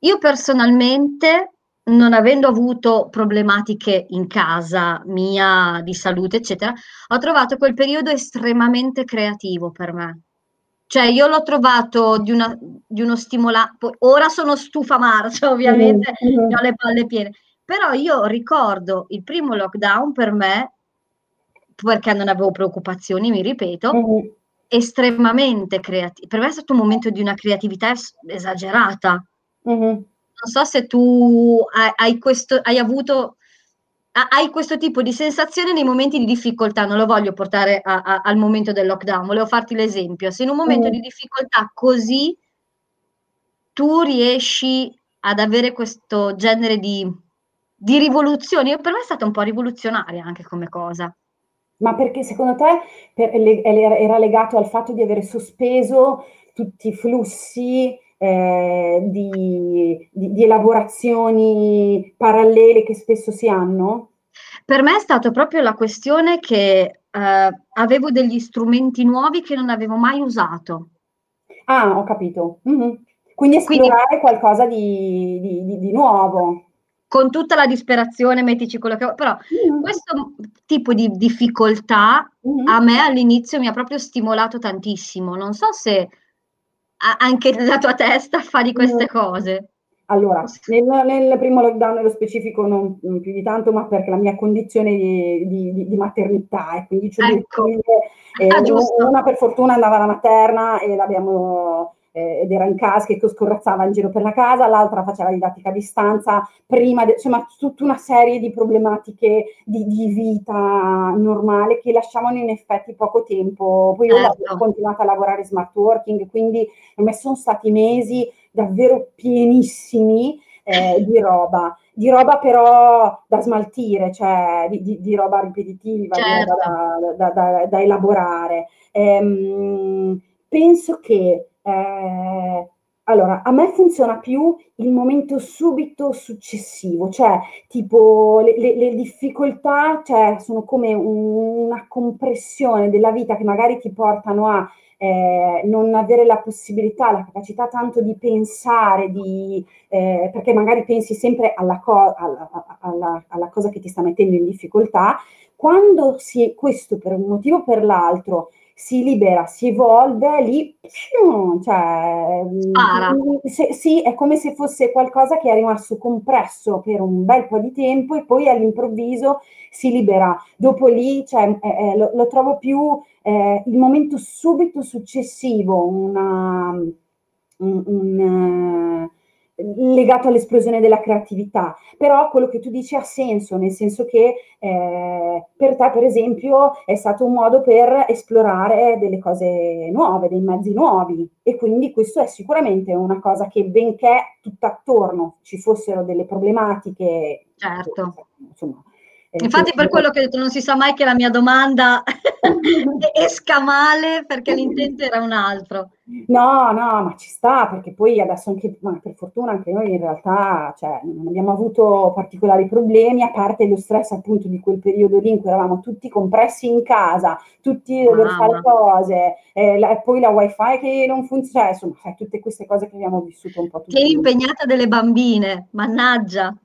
Io personalmente non avendo avuto problematiche in casa mia di salute, eccetera, ho trovato quel periodo estremamente creativo per me. Cioè, io l'ho trovato di, una, di uno stimolante. Ora sono stufa marcia, ovviamente, mm-hmm. ho le palle piene, Però io ricordo il primo lockdown per me, perché non avevo preoccupazioni, mi ripeto, mm-hmm. estremamente creativo. Per me è stato un momento di una creatività esagerata. Mm-hmm. Non so se tu hai, hai, questo, hai avuto hai questo tipo di sensazione nei momenti di difficoltà, non lo voglio portare a, a, al momento del lockdown, volevo farti l'esempio, se in un momento mm. di difficoltà così tu riesci ad avere questo genere di, di rivoluzioni, per me è stata un po' rivoluzionaria anche come cosa. Ma perché secondo te per, era legato al fatto di avere sospeso tutti i flussi eh, di, di, di, elaborazioni parallele che spesso si hanno? Per me è stata proprio la questione che eh, avevo degli strumenti nuovi che non avevo mai usato. Ah, ho capito. Mm-hmm. Quindi esplorare Quindi, qualcosa di, di, di, nuovo. Con tutta la disperazione, mettici quello che... Però mm-hmm. questo tipo di difficoltà mm-hmm. a me all'inizio mi ha proprio stimolato tantissimo. Non so se anche la tua testa fa di queste cose. Allora, nel, nel, primo lockdown nello specifico non, non, più di tanto, ma perché la mia condizione di, di, di maternità e quindi c'è ecco. figlie, eh, ah, una per fortuna andava alla materna e l'abbiamo eh, ed era in casa che scorrazzava in giro per la casa, l'altra faceva didattica a distanza, prima, de- insomma, tutta una serie di problematiche di, di, vita normale che lasciavano in effetti poco tempo. Poi io certo. ho continuato a lavorare in smart working, quindi per me sono stati mesi davvero pienissimi eh, di roba, di roba però da smaltire, cioè di, di, di roba ripetitiva, certo. da, da, da, da, elaborare. Ehm, penso che eh, allora, a me funziona più il momento subito successivo, cioè tipo le, le, le difficoltà cioè, sono come un, una compressione della vita che magari ti portano a eh, non avere la possibilità, la capacità tanto di pensare, di, eh, perché magari pensi sempre alla, co- alla, alla, alla, cosa che ti sta mettendo in difficoltà, quando si, questo per un motivo o per l'altro si libera, si evolve, lì cioè, se, sì, è come se fosse qualcosa che è rimasto compresso per un bel po' di tempo e poi all'improvviso si libera. Dopo lì cioè, eh, eh, lo, lo, trovo più eh, il momento subito successivo, una, un, un legato all'esplosione della creatività, però quello che tu dici ha senso, nel senso che eh, per te, per esempio, è stato un modo per esplorare delle cose nuove, dei mezzi nuovi e quindi questo è sicuramente una cosa che benché tutt'attorno ci fossero delle problematiche, certo. insomma, Infatti per quello che ho detto non si sa mai che la mia domanda esca male perché l'intento era un altro. No, no, ma ci sta perché poi adesso anche, per fortuna anche noi in realtà cioè, non abbiamo avuto particolari problemi a parte lo stress appunto di quel periodo lì in cui eravamo tutti compressi in casa, tutti dover fare cose, eh, la, poi la wifi che non funziona, cioè, insomma, cioè, tutte queste cose che abbiamo vissuto un po' tutti. Che impegnata delle bambine, mannaggia.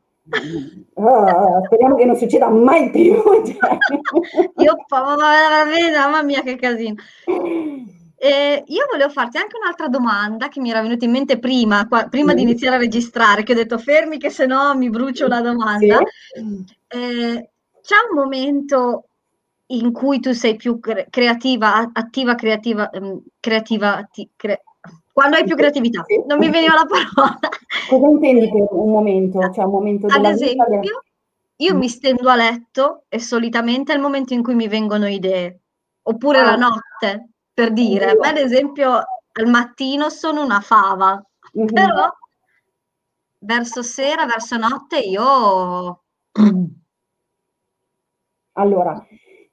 Oh, speriamo che non succeda mai più. io mamma mia che casino. Eh, io volevo farti anche un'altra domanda che mi era venuta in mente prima, qua, prima mm. di iniziare a registrare, che ho detto fermi che se no mi brucio la domanda. Sì. Eh, c'è un momento in cui tu sei più cre- creativa, attiva, creativa, um, creativa, cre- quando hai più creatività, non mi veniva la parola. Cosa intendi per un momento? Cioè un momento Ad esempio, vita io mi stendo a letto e solitamente è il momento in cui mi vengono idee, oppure ah. la notte, per dire. Ma ad esempio al mattino sono una fava, mm-hmm. però verso sera, verso notte io... Allora,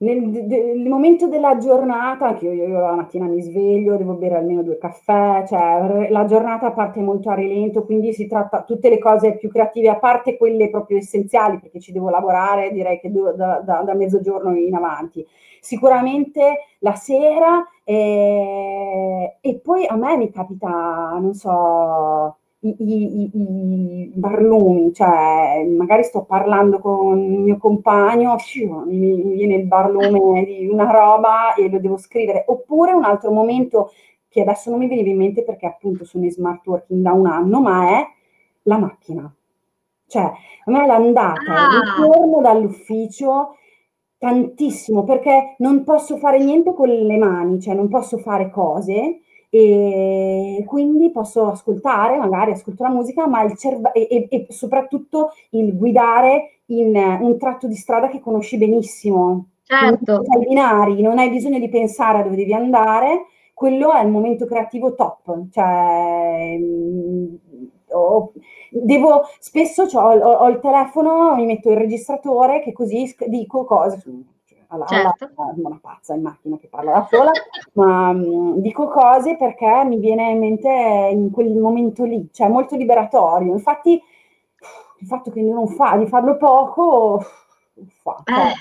nel, nel, momento della giornata, anche io, io, la mattina mi sveglio, devo bere almeno due caffè, cioè la giornata parte molto a rilento, quindi si tratta tutte le cose più creative, a parte quelle proprio essenziali, perché ci devo lavorare, direi che da, da, da mezzogiorno in avanti. Sicuramente la sera eh, e poi a me mi capita, non so, i, i, i, barlumi, cioè magari sto parlando con il mio compagno, mi, viene il barlume di una roba e lo devo scrivere, oppure un altro momento che adesso non mi veniva in mente perché appunto sono in smart working da un anno, ma è la macchina. Cioè, a me l'andata, Ah. il ritorno dall'ufficio tantissimo, perché non posso fare niente con le mani, cioè non posso fare cose e quindi posso ascoltare, magari ascolto la musica, ma il cervello e, e- e soprattutto il guidare in un tratto di strada che conosci benissimo. Certo. Ai binari, non hai bisogno di pensare a dove devi andare, quello è il momento creativo top. Cioè, mm, ho- devo, spesso c'ho- ho, ho il telefono, mi metto il registratore che così dico cose. Cioè, alla, alla- Certo. sono una pazza in macchina che parla da sola, ma mm, dico cose perché mi viene in mente in quel momento lì, cioè molto liberatorio. Infatti, il fatto che non fa, di farlo poco, fa. cioè, Eh.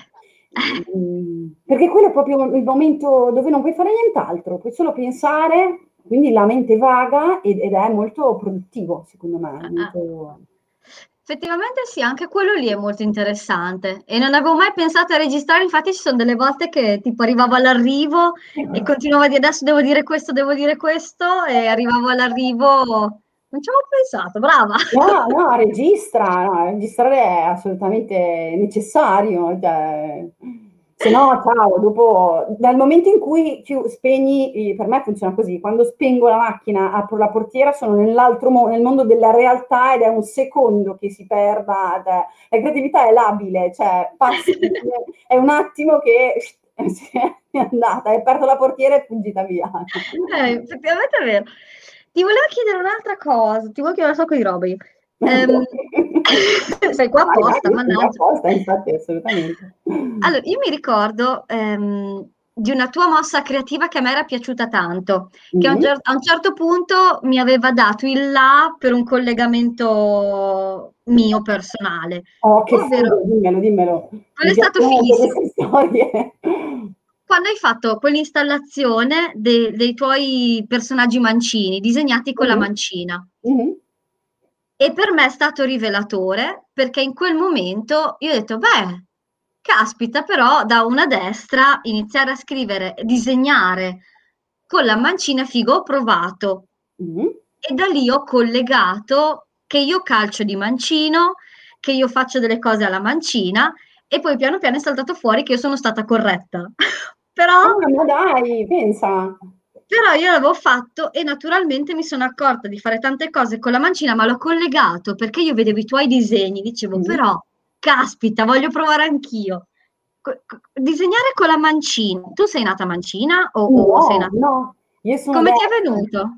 Mm, Perché quello è proprio il momento dove non puoi fare nient'altro, puoi solo pensare, quindi la mente vaga ed, ed è molto produttivo, secondo me. Ah, molto- Effettivamente sì, anche quello lì è molto interessante e non avevo mai pensato a registrare, infatti ci sono delle volte che tipo arrivavo all'arrivo e continuavo a dire adesso devo dire questo, devo dire questo e arrivavo all'arrivo, non ci avevo pensato, brava. No, no, registra, no, registrare è assolutamente necessario, cioè, se no, ciao, dopo, dal momento in cui spegni, per me funziona così, quando spengo la macchina, apro la portiera, sono nell'altro mondo, nel mondo della realtà ed è un secondo che si perda, cioè, la creatività è labile, cioè, passi, è un attimo che è andata, hai aperto la portiera e è fuggita via. Eh, effettivamente è vero. Ti volevo chiedere un'altra cosa, ti volevo chiedere un sacco di robe io. Sei qua apposta, mannaggia. apposta, infatti, assolutamente. Allora, io mi ricordo ehm, di una tua mossa creativa che a me era piaciuta tanto, che a un, Mhm. cer- a un certo punto mi aveva dato il là per un collegamento mio personale. Oh, che Ovvero- figo, dimmelo, dimmelo. Quello è stato fighissimo. Quando hai fatto quell'installazione de- dei tuoi personaggi mancini, disegnati con la Mhm. mancina. Mhm. E per me è stato rivelatore perché in quel momento io ho detto, beh, caspita, però da una destra iniziare a scrivere, disegnare con la mancina figo, ho provato Mhm. e da lì ho collegato che io calcio di mancino, che io faccio delle cose alla mancina e poi piano piano è saltato fuori che io sono stata corretta. Però Ah, ma dai, pensa. Però io l'avevo fatto e naturalmente mi sono accorta di fare tante cose con la mancina, ma l'ho collegato perché io vedevo i tuoi disegni, dicevo, Mhm. però, caspita, voglio provare anch'io. Co- co- disegnare con la mancina. Tu sei nata mancina o, o sei No, nata... no, io sono Come ti è venuto?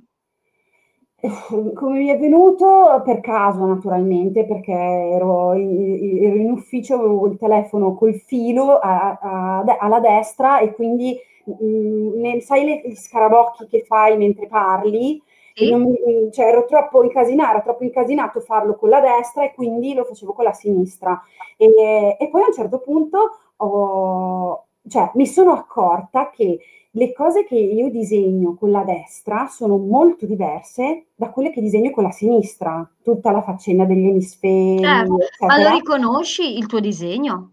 Come mi è venuto? Per caso, naturalmente, perché ero in, ero in ufficio, avevo il telefono col filo a- a- alla destra e quindi, mm, ne- sai le- gli scarabocchi che fai mentre parli? Sì? non mi- cioè, ero troppo incasinata, era troppo incasinato farlo con la destra e quindi lo facevo con la sinistra. E, e poi a un certo punto ho- cioè, mi sono accorta che le cose che io disegno con la destra sono molto diverse da quelle che disegno con la sinistra, tutta la faccenda degli emisferi, Certo, ma lo eccetera. riconosci il tuo disegno?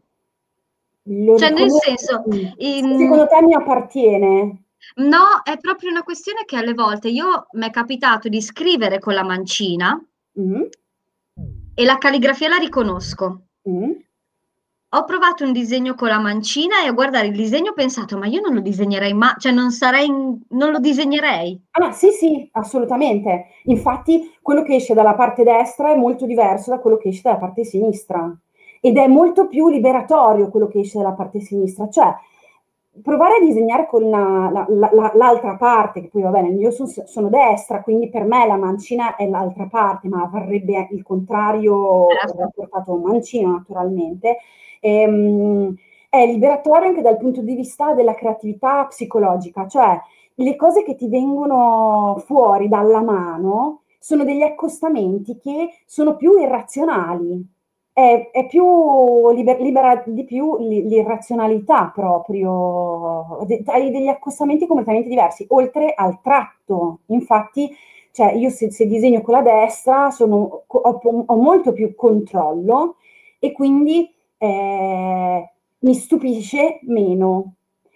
Lo Cioè, nel senso, in- Secondo te mi appartiene? No, è proprio una questione che alle volte io mi è capitato di scrivere con la mancina Mhm, e la calligrafia la riconosco. mhm. Ho provato un disegno con la mancina e a guardare il disegno ho pensato, ma io non lo disegnerei mai, cioè non sarei, in- non lo disegnerei. Ah, sì, sì, assolutamente. Infatti, quello che esce dalla parte destra è molto diverso da quello che esce dalla parte sinistra. Ed è molto più liberatorio quello che esce dalla parte sinistra. Cioè, provare a disegnare con la- la- la- la- l'altra parte, che poi va bene, io son- sono destra, quindi per me la mancina è l'altra parte, ma varrebbe il contrario Certo. portato a un mancino, naturalmente. Ehm, è liberatorio anche dal punto di vista della creatività psicologica, cioè le cose che ti vengono fuori dalla mano sono degli accostamenti che sono più irrazionali. È, è più liber- libera di più l'irrazionalità proprio, De- hai degli accostamenti completamente diversi, oltre al tratto. Infatti, cioè io se, se disegno con la destra sono- ho, ho molto più controllo e quindi eh, mi stupisce meno.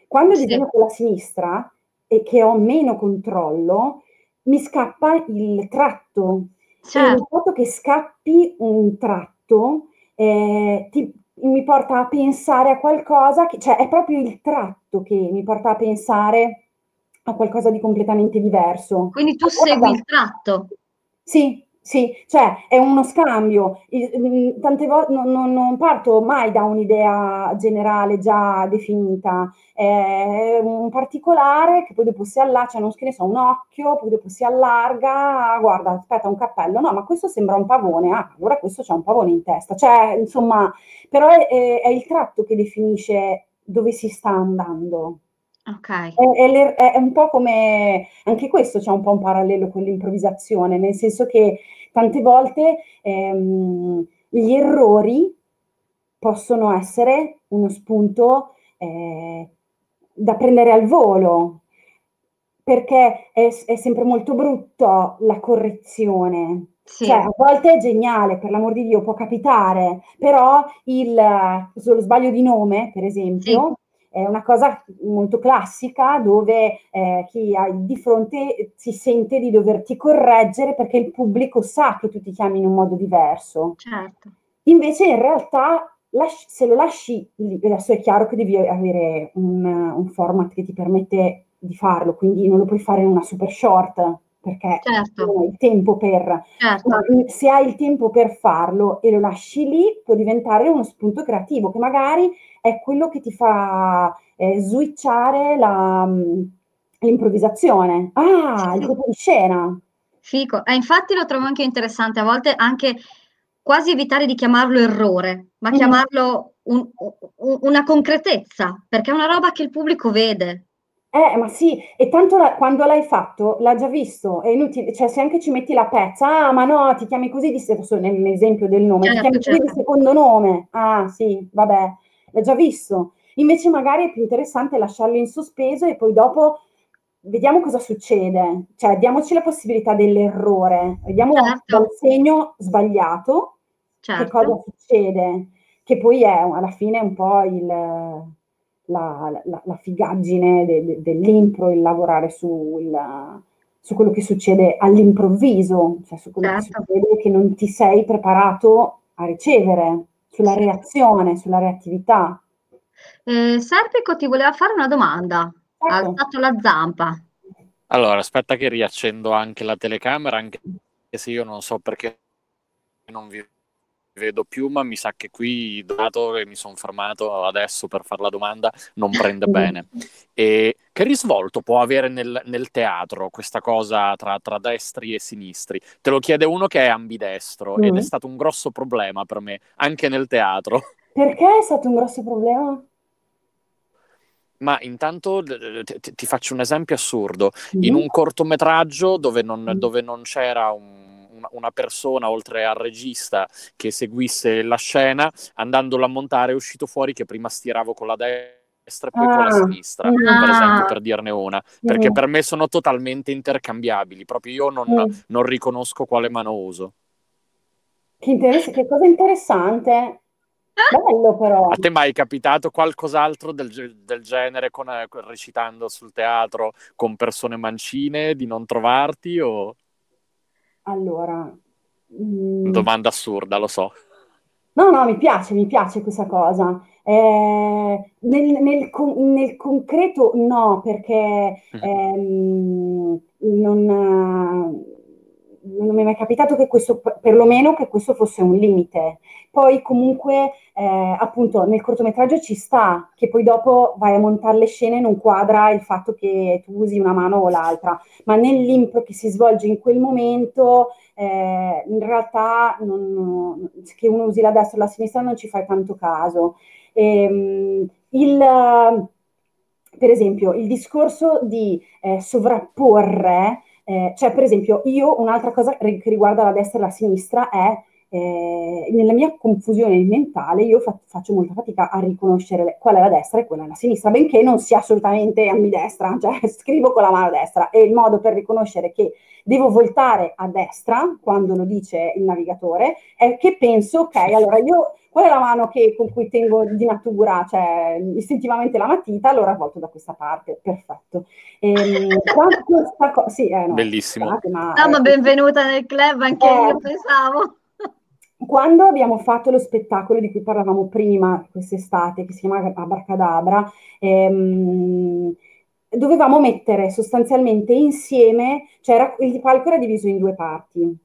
Quando Sì. disegno con la sinistra e che ho meno controllo, mi scappa il tratto. E il Certo, fatto che scappi un tratto eh, ti, mi porta a pensare a qualcosa, che, cioè è proprio il tratto che mi porta a pensare a qualcosa di completamente diverso. Quindi tu segui il tratto? Sì, sì, cioè è uno scambio. Mm, tante volte non, non, non, parto mai da un'idea generale già definita, è un particolare che poi dopo si allaccia, non che ne so, un occhio, poi dopo si allarga, guarda, aspetta, un cappello, no, ma questo sembra un pavone, ah, allora questo c'è un pavone in testa, cioè, insomma, però è, è, è il tratto che definisce dove si sta andando. Okay. È, è, è, un po' come, anche questo c'è un po' un parallelo con l'improvvisazione, nel senso che tante volte ehm, gli errori possono essere uno spunto eh, da prendere al volo, perché è, è, sempre molto brutto la correzione. Sì. Cioè, a volte è geniale, per l'amor di Dio, può capitare, però il, lo sbaglio di nome, per esempio, è una cosa molto classica dove eh, chi hai di fronte si sente di doverti correggere perché il pubblico sa che tu ti chiami in un modo diverso. Certo. Invece in realtà lasci, se lo lasci lì, adesso è chiaro che devi avere un, un format che ti permette di farlo, quindi non lo puoi fare in una super short, perché certo. non hai il tempo per... Certo. Ma se hai il tempo per farlo e lo lasci lì, può diventare uno spunto creativo che magari è quello che ti fa eh, switchare la, mm, l'improvvisazione. Ah, il colpo di scena. Fico. Eh, infatti lo trovo anche interessante, a volte anche quasi evitare di chiamarlo errore, ma mm-hmm. chiamarlo un, un, una concretezza, perché è una roba che il pubblico vede. Eh, ma sì, e tanto la, quando l'hai fatto, l'ha già visto, è inutile, cioè se anche ci metti la pezza, ah, ma no, ti chiami così di nell'esempio del nome, certo, ti chiami certo. così di certo. secondo nome, ah, sì, vabbè, l'hai già visto. Invece magari è più interessante lasciarlo in sospeso e poi dopo vediamo cosa succede, cioè diamoci la possibilità dell'errore, vediamo certo. dal segno sbagliato certo. che cosa succede, che poi è alla fine un po' il la, la, la figaggine de, de, dell'impro, il lavorare sul, su quello che succede all'improvviso, cioè su quello certo. che succede che non ti sei preparato a ricevere, sulla reazione, sulla reattività. Eh, Serpico ti voleva fare una domanda, certo. ha alzato la zampa. Allora, aspetta che riaccendo anche la telecamera, anche se io non so perché non vi vedo più, ma mi sa che qui, dato che mi sono fermato adesso per fare la domanda, non prende bene. E che risvolto può avere nel, nel teatro questa cosa tra, tra, destri e sinistri? Te lo chiede uno che è ambidestro mm. ed è stato un grosso problema per me, anche nel teatro. Perché è stato un grosso problema? Ma intanto ti, ti faccio un esempio assurdo. Mm. In un cortometraggio dove non, mm. dove non c'era un una persona, oltre al regista, che seguisse la scena, andandolo a montare è uscito fuori che prima stiravo con la destra e poi ah. con la ah. sinistra, ah. per esempio, per dirne una, perché mm. per me sono totalmente intercambiabili, proprio io non, mm. non riconosco quale mano uso. Che, interess- che cosa interessante. Bello però. A te mai è capitato qualcos'altro del, del genere con, eh, recitando sul teatro con persone mancine di non trovarti o... Allora... Mm, Domanda assurda, lo so. No, no, mi piace, mi piace questa cosa. Eh, nel, nel, nel, concreto no, perché mm. ehm, non, non mi è mai capitato che questo, perlomeno che questo fosse un limite. Poi comunque, eh, appunto, nel cortometraggio ci sta, che poi dopo vai a montare le scene e non quadra il fatto che tu usi una mano o l'altra, ma nell'impro che si svolge in quel momento, eh, in realtà non, che uno usi la destra o la sinistra non ci fai tanto caso. E, ehm, il, per esempio, il discorso di eh, sovrapporre eh, cioè, per esempio, io un'altra cosa che riguarda la destra e la sinistra è eh, nella mia confusione mentale io fa- faccio molta fatica a riconoscere qual è la destra e quella è la sinistra, benché non sia assolutamente ambidestra, cioè scrivo con la mano destra e il modo per riconoscere che devo voltare a destra quando lo dice il navigatore è che penso, ok, allora io qual è la mano che, con cui tengo di natura, cioè istintivamente la matita, allora volto da questa parte, perfetto. Ehm, co- sì, eh, no, Bellissimo. Scusate, ma, no, ma benvenuta nel club, anche eh, io pensavo. Quando abbiamo fatto lo spettacolo di cui parlavamo prima quest'estate, che si chiama Abracadabra, ehm, dovevamo mettere sostanzialmente insieme, cioè era, il palco era diviso in due parti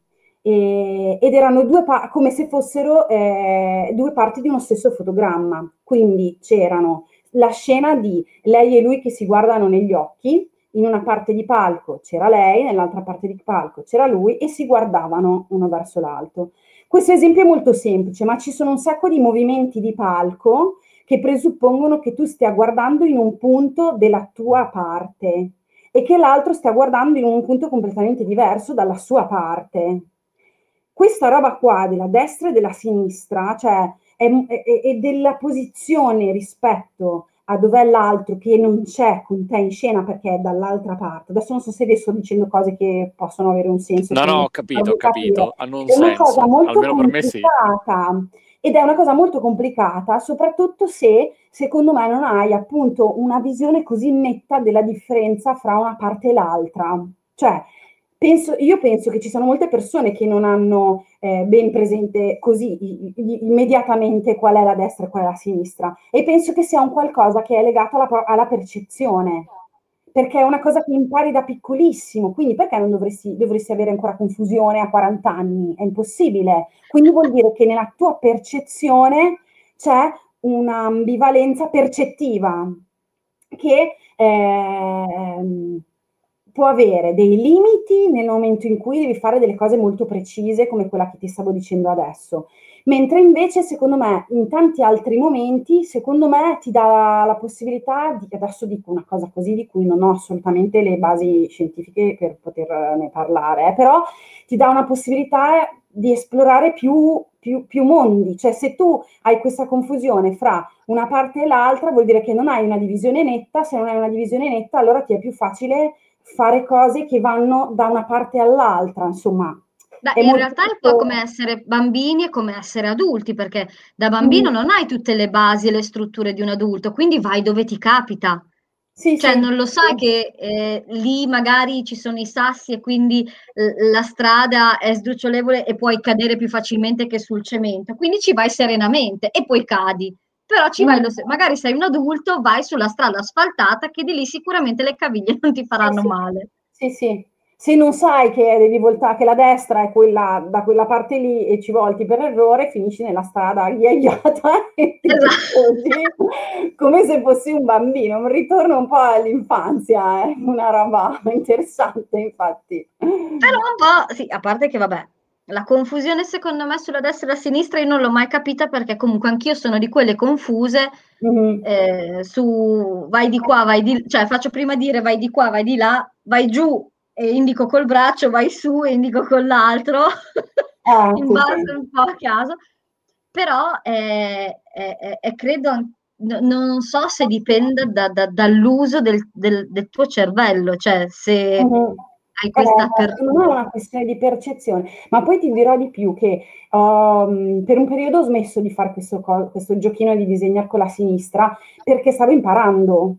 e, ed erano due pa- come se fossero eh, due parti di uno stesso fotogramma. Quindi c'erano la scena di lei e lui che si guardano negli occhi, in una parte di palco c'era lei, nell'altra parte di palco c'era lui e si guardavano uno verso l'altro. Questo esempio è molto semplice, ma ci sono un sacco di movimenti di palco che presuppongono che tu stia guardando in un punto della tua parte e che l'altro stia guardando in un punto completamente diverso dalla sua parte. Questa roba qua della destra e della sinistra, cioè è della posizione rispetto a dov'è l'altro che non c'è con te in scena perché è dall'altra parte. Adesso non so se vi sto dicendo cose che possono avere un senso. No, no, ho capito, ho capito, hanno un è una senso. cosa molto Almeno per me sì. complicata. Ed è una cosa molto complicata, soprattutto se, secondo me, non hai appunto una visione così netta della differenza fra una parte e l'altra. Cioè, penso, io penso che ci sono molte persone che non hanno eh, ben presente così immediatamente qual è la destra e qual è la sinistra e penso che sia un qualcosa che è legato alla, alla percezione perché è una cosa che impari da piccolissimo, quindi perché non dovresti, dovresti, avere ancora confusione a 40 anni? È impossibile. Quindi vuol dire che nella tua percezione c'è un'ambivalenza percettiva che eh, può avere dei limiti nel momento in cui devi fare delle cose molto precise come quella che ti stavo dicendo adesso. Mentre invece, secondo me, in tanti altri momenti, secondo me ti dà la possibilità di, adesso dico una cosa così di cui non ho assolutamente le basi scientifiche per poterne parlare, eh, però ti dà una possibilità di esplorare più, più, più mondi, cioè se tu hai questa confusione fra una parte e l'altra vuol dire che non hai una divisione netta, se non hai una divisione netta allora ti è più facile fare cose che vanno da una parte all'altra, insomma. Beh, in realtà è un po' come essere bambini e come essere adulti, perché da bambino mm. non hai tutte le basi e le strutture di un adulto, quindi vai dove ti capita. Sì, cioè, sì. non lo sai che eh, lì magari ci sono i sassi e quindi eh, la strada è sdrucciolevole e puoi cadere più facilmente che sul cemento. Quindi ci vai serenamente e poi cadi però ci vai, mm. magari sei un adulto, vai sulla strada asfaltata che di lì sicuramente le caviglie non ti faranno sì, male. Sì, sì. Se non sai che devi voltare, che la destra è quella da quella parte lì e ci volti per errore, finisci nella strada ghiaiata e ti esatto. come se fossi un bambino. Un ritorno un po' all'infanzia, è eh? una roba interessante, infatti. Però un po', sì, a parte che vabbè, la confusione secondo me sulla destra e la sinistra io non l'ho mai capita perché comunque anch'io sono di quelle confuse mm-hmm. eh, su vai di qua, vai di cioè faccio prima dire vai di qua, vai di là, vai giù e indico col braccio, vai su e indico con l'altro, ah, in base un po' a caso, però è, è, è, è credo, non so se dipenda da, da, dall'uso del, del, del, tuo cervello, cioè se... Mm-hmm hai questa eh. Non è una questione di percezione, ma poi ti dirò di più che um, per un periodo ho smesso di fare questo, questo giochino di disegnare con la sinistra perché stavo imparando.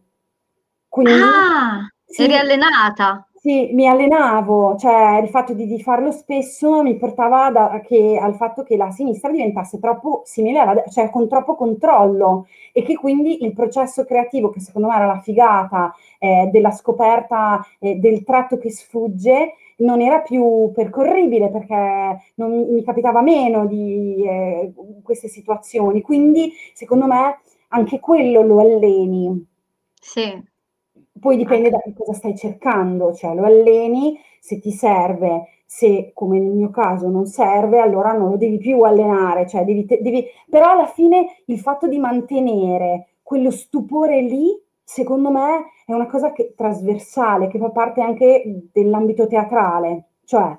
Quindi, ah, sì, eri allenata? Sì, mi allenavo, cioè il fatto di, di farlo spesso mi portava da, che, al fatto che la sinistra diventasse troppo simile alla cioè con troppo controllo e che quindi il processo creativo, che secondo me era la figata eh, della scoperta eh, del tratto che sfugge, non era più percorribile perché non mi, mi capitava meno di eh, queste situazioni. Quindi, secondo me, anche quello lo alleni. Sì. Poi dipende da che cosa stai cercando, cioè lo alleni se ti serve, se come nel mio caso non serve, allora non lo devi più allenare, cioè devi, devi... però alla fine il fatto di mantenere quello stupore lì, secondo me è una cosa che, trasversale, che fa parte anche dell'ambito teatrale, cioè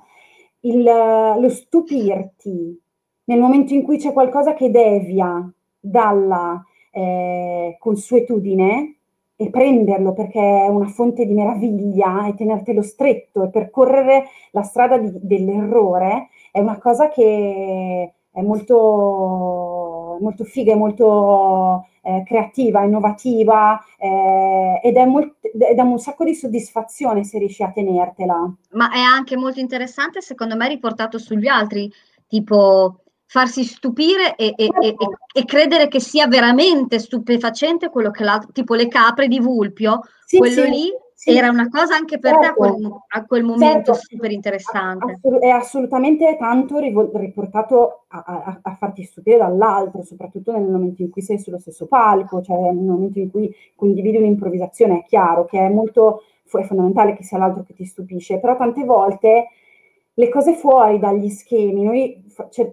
il, lo stupirti nel momento in cui c'è qualcosa che devia dalla eh, consuetudine, e prenderlo perché è una fonte di meraviglia e tenertelo stretto e percorrere la strada di, dell'errore è una cosa che è molto, molto figa, è molto eh, creativa, innovativa eh, ed, è molt, ed è un sacco di soddisfazione se riesci a tenertela. Ma è anche molto interessante secondo me riportato sugli altri, tipo farsi stupire e, e, e, e, credere che sia veramente stupefacente quello che l'altro, tipo le capre di Vulpio, sì, quello sì, lì sì. era una cosa anche per certo. te a quel, certo. a quel momento certo. super interessante. È assolutamente tanto riportato a, a, a, farti stupire dall'altro, soprattutto nel momento in cui sei sullo stesso palco, cioè nel momento in cui condividi un'improvvisazione, è chiaro che è molto è fondamentale che sia l'altro che ti stupisce, però tante volte le cose fuori dagli schemi, noi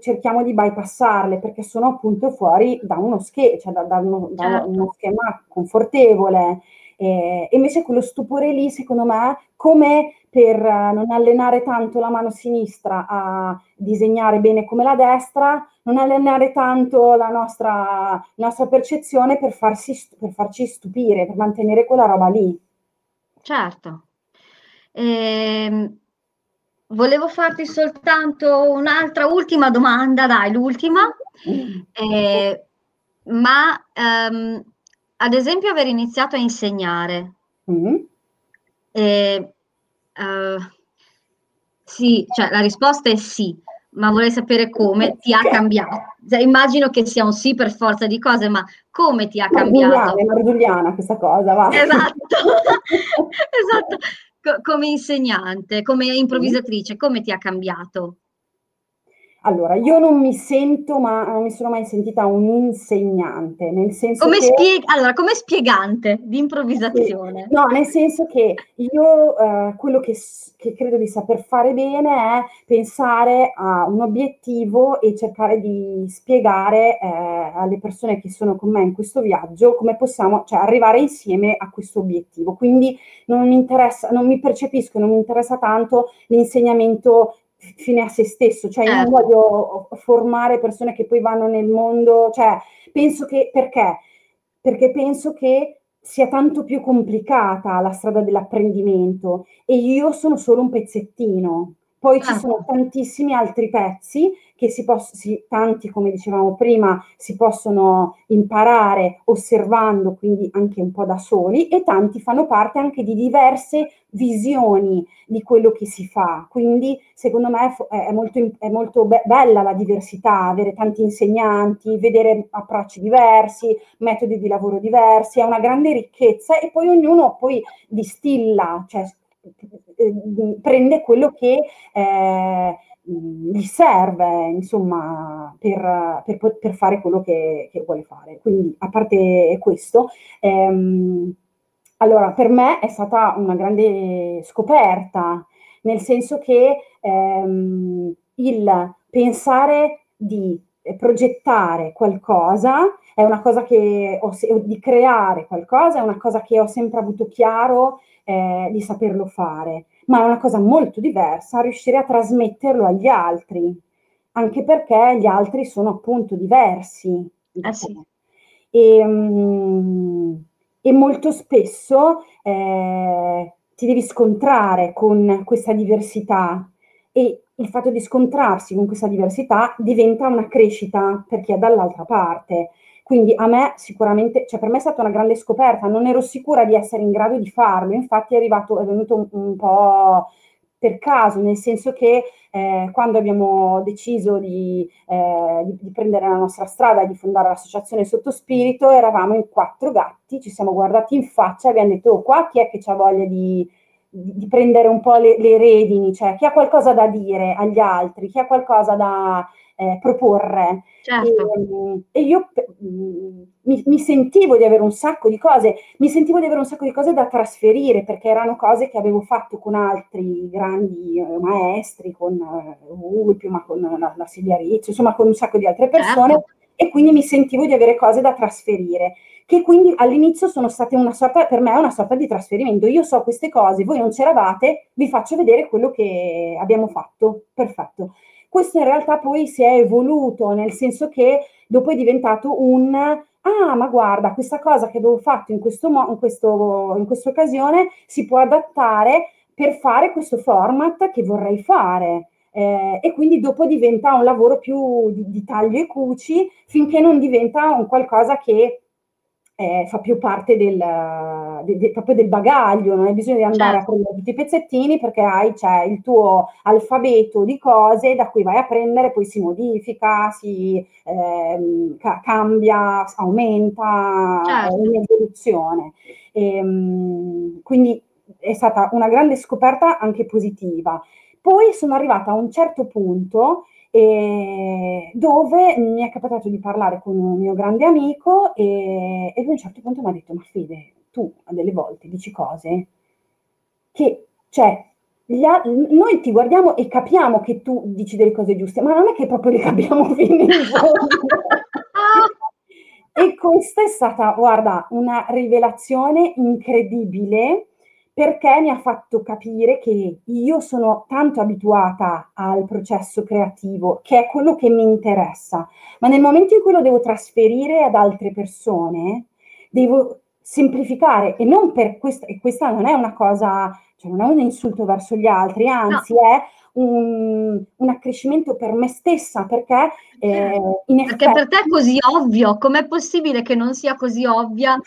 cerchiamo di bypassarle perché sono appunto fuori da uno schema, cioè da, da, uno, da certo. uno, schema confortevole. Eh, invece quello stupore lì, secondo me, come per non allenare tanto la mano sinistra a disegnare bene come la destra, non allenare tanto la nostra, la nostra percezione per, farsi, per farci stupire, per mantenere quella roba lì. Certo. Ehm, volevo farti soltanto un'altra ultima domanda, dai, l'ultima. Eh, ma ehm, ad esempio aver iniziato a insegnare. Mm. Eh, uh, sì, cioè la risposta è sì, ma vorrei sapere come ti ha cambiato. Cioè, immagino che sia un sì per forza di cose, ma come ti ha cambiato? È mardugliana questa cosa, va. Esatto, esatto come insegnante, come improvvisatrice, come ti ha cambiato? Allora, io non mi sento, ma non mi sono mai sentita un insegnante, nel senso come che... Spieg- allora, come spiegante di improvvisazione. No, nel senso che io eh, quello che, che, credo di saper fare bene è pensare a un obiettivo e cercare di spiegare eh, alle persone che sono con me in questo viaggio come possiamo, cioè, arrivare insieme a questo obiettivo. Quindi non mi interessa, non mi percepisco, non mi interessa tanto l'insegnamento fine a se stesso, cioè io non certo. voglio formare persone che poi vanno nel mondo, cioè penso che perché? Perché penso che sia tanto più complicata la strada dell'apprendimento e io sono solo un pezzettino. Poi ci sono tantissimi altri pezzi che si possono, tanti come dicevamo prima, si possono imparare osservando, quindi anche un po' da soli, e tanti fanno parte anche di diverse visioni di quello che si fa. Quindi secondo me è molto, è molto be- bella la diversità, avere tanti insegnanti, vedere approcci diversi, metodi di lavoro diversi, è una grande ricchezza e poi ognuno poi distilla, cioè eh, prende quello che eh, gli serve, insomma, per, per, per fare quello che, che, vuole fare. Quindi, a parte questo, ehm, allora, per me è stata una grande scoperta, nel senso che ehm, il pensare di progettare qualcosa è una cosa che ho, di creare qualcosa è una cosa che ho sempre avuto chiaro eh, di saperlo fare, ma è una cosa molto diversa riuscire a trasmetterlo agli altri, anche perché gli altri sono appunto diversi. Ah, sì. e, um, e, molto spesso eh, ti devi scontrare con questa diversità e il fatto di scontrarsi con questa diversità diventa una crescita per chi è dall'altra parte. Quindi a me sicuramente, cioè per me è stata una grande scoperta, non ero sicura di essere in grado di farlo, infatti è arrivato, è venuto un, un po' per caso, nel senso che eh, quando abbiamo deciso di, eh, di, di, prendere la nostra strada e di fondare l'associazione Sottospirito, eravamo in quattro gatti, ci siamo guardati in faccia e abbiamo detto, oh, qua chi è che ha voglia di, di, prendere un po' le, le redini, cioè chi ha qualcosa da dire agli altri, chi ha qualcosa da eh, proporre. Certo. E, e, io mm, mi, mi, sentivo di avere un sacco di cose, mi sentivo di avere un sacco di cose da trasferire perché erano cose che avevo fatto con altri grandi eh, maestri, con eh, Ulpio, ma con la, la Silvia Ricci, insomma con un sacco di altre persone. Certo. E quindi mi sentivo di avere cose da trasferire, che quindi all'inizio sono state una sorta, per me una sorta di trasferimento. Io so queste cose, voi non c'eravate, vi faccio vedere quello che abbiamo fatto. Perfetto. Questo in realtà poi si è evoluto, nel senso che dopo è diventato un ah, ma guarda, questa cosa che avevo fatto in, questo mo- in, questo, in questa occasione si può adattare per fare questo format che vorrei fare. Eh, e quindi dopo diventa un lavoro più di, di, taglio e cuci finché non diventa un qualcosa che eh, fa più parte del, de, de, proprio del bagaglio, non hai bisogno di andare certo. a prendere tutti i pezzettini perché hai c'è il tuo alfabeto di cose da cui vai a prendere, poi si modifica, si eh, ca- cambia, aumenta, certo. è un'evoluzione. E, ehm, quindi è stata una grande scoperta anche positiva. Poi sono arrivata a un certo punto eh, dove mi è capitato di parlare con un mio grande amico e, e lui a un certo punto mi ha detto, ma Fede, tu a delle volte dici cose che, cioè, a, noi ti guardiamo e capiamo che tu dici delle cose giuste, ma non è che proprio le capiamo fino in fondo. e questa è stata, guarda, una rivelazione incredibile perché mi ha fatto capire che io sono tanto abituata al processo creativo, che è quello che mi interessa, ma nel momento in cui lo devo trasferire ad altre persone, devo semplificare e non per questo, e questa non è una cosa, cioè non è un insulto verso gli altri, anzi no. è un, un, accrescimento per me stessa, perché eh, in effetti... Perché per te è così ovvio, com'è possibile che non sia così ovvia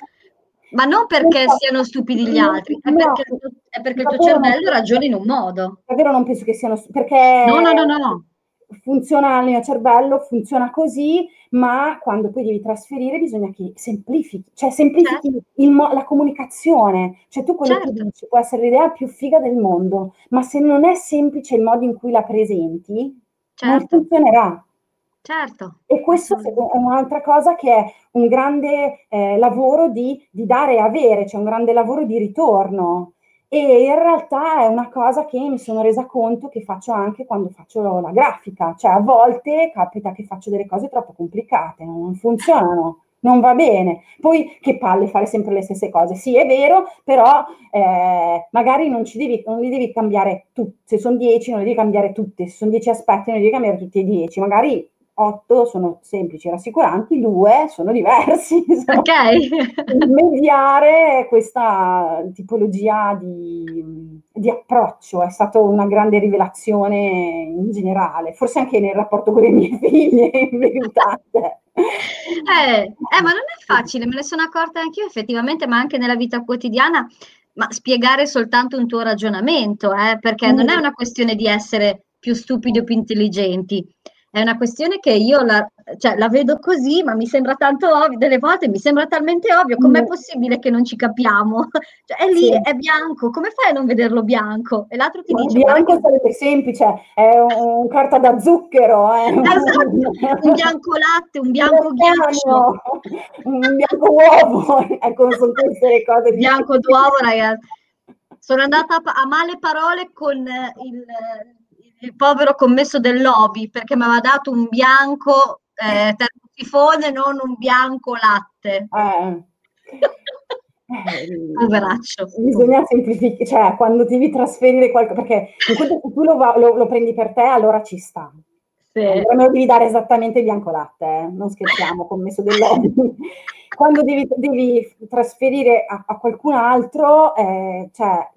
ma non perché esatto. siano stupidi gli altri, è perché, è perché il tuo cervello ragiona in un modo. Davvero non penso che siano stupidi, perché no, no, no, no. funziona il mio cervello, funziona così, ma quando poi devi trasferire bisogna che semplifichi, cioè semplifichi certo. mo- la comunicazione, cioè tu quello certo. che dici può essere l'idea più figa del mondo, ma se non è semplice il modo in cui la presenti, certo. non funzionerà. Certo. E questo è un'altra cosa che è un grande eh, lavoro di, di, dare e avere, cioè un grande lavoro di ritorno. E in realtà è una cosa che mi sono resa conto che faccio anche quando faccio la grafica, cioè a volte capita che faccio delle cose troppo complicate, non funzionano, non va bene. Poi che palle fare sempre le stesse cose. Sì, è vero, però eh, magari non, ci devi, non li devi cambiare tutti. Se sono dieci, non li devi cambiare tutti. Se sono dieci aspetti, non li devi cambiare tutti e dieci. Magari otto sono semplici e rassicuranti, due sono diversi. Ok. mediare questa tipologia di, di, approccio è stata una grande rivelazione in generale, forse anche nel rapporto con le mie figlie, in verità. Eh, eh, ma non è facile, me ne sono accorta anch'io effettivamente, ma anche nella vita quotidiana, ma spiegare soltanto un tuo ragionamento, eh, perché mm. non è una questione di essere più stupidi o più intelligenti, è una questione che io la, cioè, la vedo così, ma mi sembra tanto ovvio, delle volte mi sembra talmente ovvio, com'è mm. possibile che non ci capiamo? Cioè, è lì, sì. è bianco, come fai a non vederlo bianco? E l'altro ti ma dice... Bianco che... sarebbe semplice, è un carta da zucchero. Eh. Esatto, un bianco latte, un bianco ghiaccio. Un bianco uovo, ecco, sono queste le cose. Bianco d'uovo, ragazzi. Sono andata a male parole con il il povero commesso del lobby perché mi aveva dato un bianco eh, termosifone, non un bianco latte. Eh. Poveraccio. Bisogna semplificare, cioè quando devi trasferire qualcosa, perché in tu lo, lo, lo, prendi per te, allora ci sta. Sì. Allora me lo devi dare esattamente bianco latte, eh? non scherziamo, commesso del lobby. quando devi, devi trasferire a, a, qualcun altro, eh, cioè,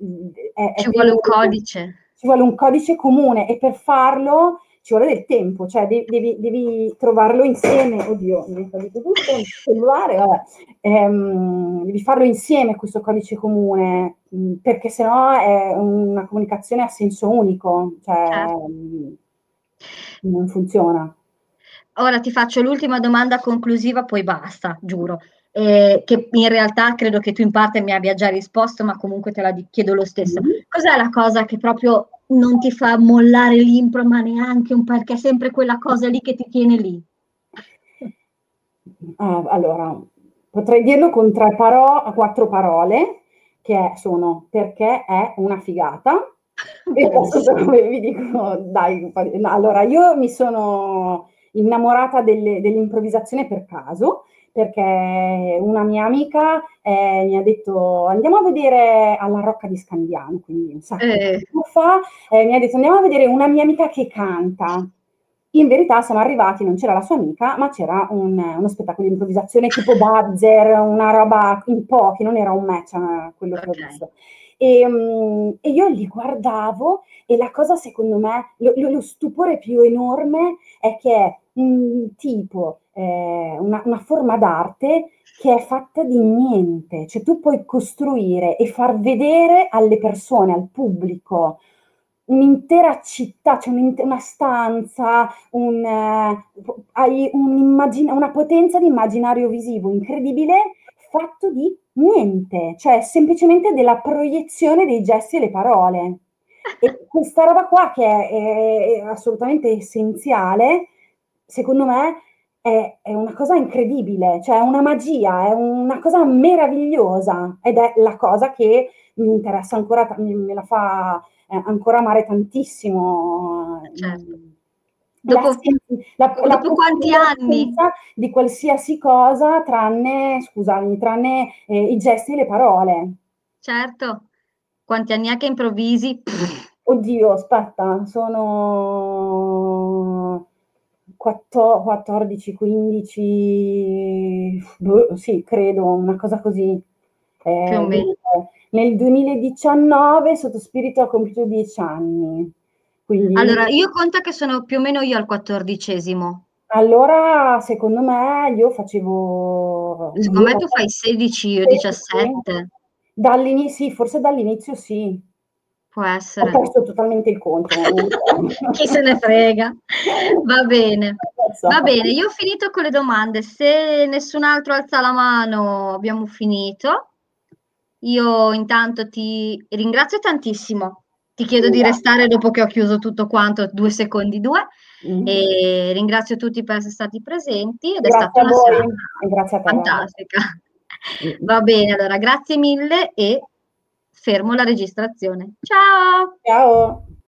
è, ci è vuole un codice ci vuole un codice comune e per farlo ci vuole del tempo, cioè devi, devi, devi trovarlo insieme. Oddio, mi è caduto tutto il cellulare, vabbè. Ehm, devi farlo insieme questo codice comune, mm, perché sennò è una comunicazione a senso unico, cioè certo. non funziona. Ora ti faccio l'ultima domanda conclusiva, poi basta, giuro eh, che in realtà credo che tu in parte mi abbia già risposto, ma comunque te la chiedo lo stesso. Mm-hmm. Cos'è la cosa che proprio non ti fa mollare l'impro, ma neanche un perché è sempre quella cosa lì che ti tiene lì? Ah, allora, potrei dirlo con tre parole, quattro parole, che sono perché è una figata. e adesso vi dico, dai, allora io mi sono innamorata delle, dell'improvvisazione per caso perché una mia amica eh, mi ha detto andiamo a vedere alla Rocca di Scandiano, quindi un sacco eh. di tempo fa, eh, mi ha detto andiamo a vedere una mia amica che canta. In verità siamo arrivati, non c'era la sua amica, ma c'era un, uno spettacolo di improvvisazione tipo buzzer, una roba in pochi, non era un match quello okay. che ho visto. E, um, e, io li guardavo e la cosa secondo me, lo, lo stupore più enorme è che un tipo eh, una, una forma d'arte che è fatta di niente, cioè tu puoi costruire e far vedere alle persone, al pubblico, un'intera città, cioè una stanza, un, eh, hai una potenza di immaginario visivo incredibile fatto di niente, cioè semplicemente della proiezione dei gesti e le parole. E questa roba qua che è, è, è assolutamente essenziale, secondo me è, è, una cosa incredibile, cioè è una magia, è una cosa meravigliosa ed è la cosa che mi interessa ancora, me la fa eh, ancora amare tantissimo. Certo. Dopo, la, la, dopo quanti anni? Di qualsiasi cosa tranne, scusami, tranne eh, i gesti e le parole. Certo, quanti anni ha che improvvisi? Oddio, aspetta, sono 14, 15, boh, sì, credo, una cosa così. Eh, Più o meno. Nel 2019 Sottospirito ha compiuto 10 anni. Quindi... Allora, io conto che sono più o meno io al quattordicesimo. Allora, secondo me, io facevo... Secondo me tu fai 16, io 17. Dall'inizio, sì, forse dall'inizio sì. Può essere. Ho perso totalmente il conto. Chi se ne frega. Va bene. Va bene, io ho finito con le domande. Se nessun altro alza la mano, abbiamo finito. Io intanto ti ringrazio tantissimo. Ti chiedo di restare dopo che ho chiuso tutto quanto, due secondi, due. Mm-hmm. E ringrazio tutti per essere stati presenti ed grazie è stata una serata fantastica. Va bene, allora grazie mille e fermo la registrazione. Ciao! Ciao!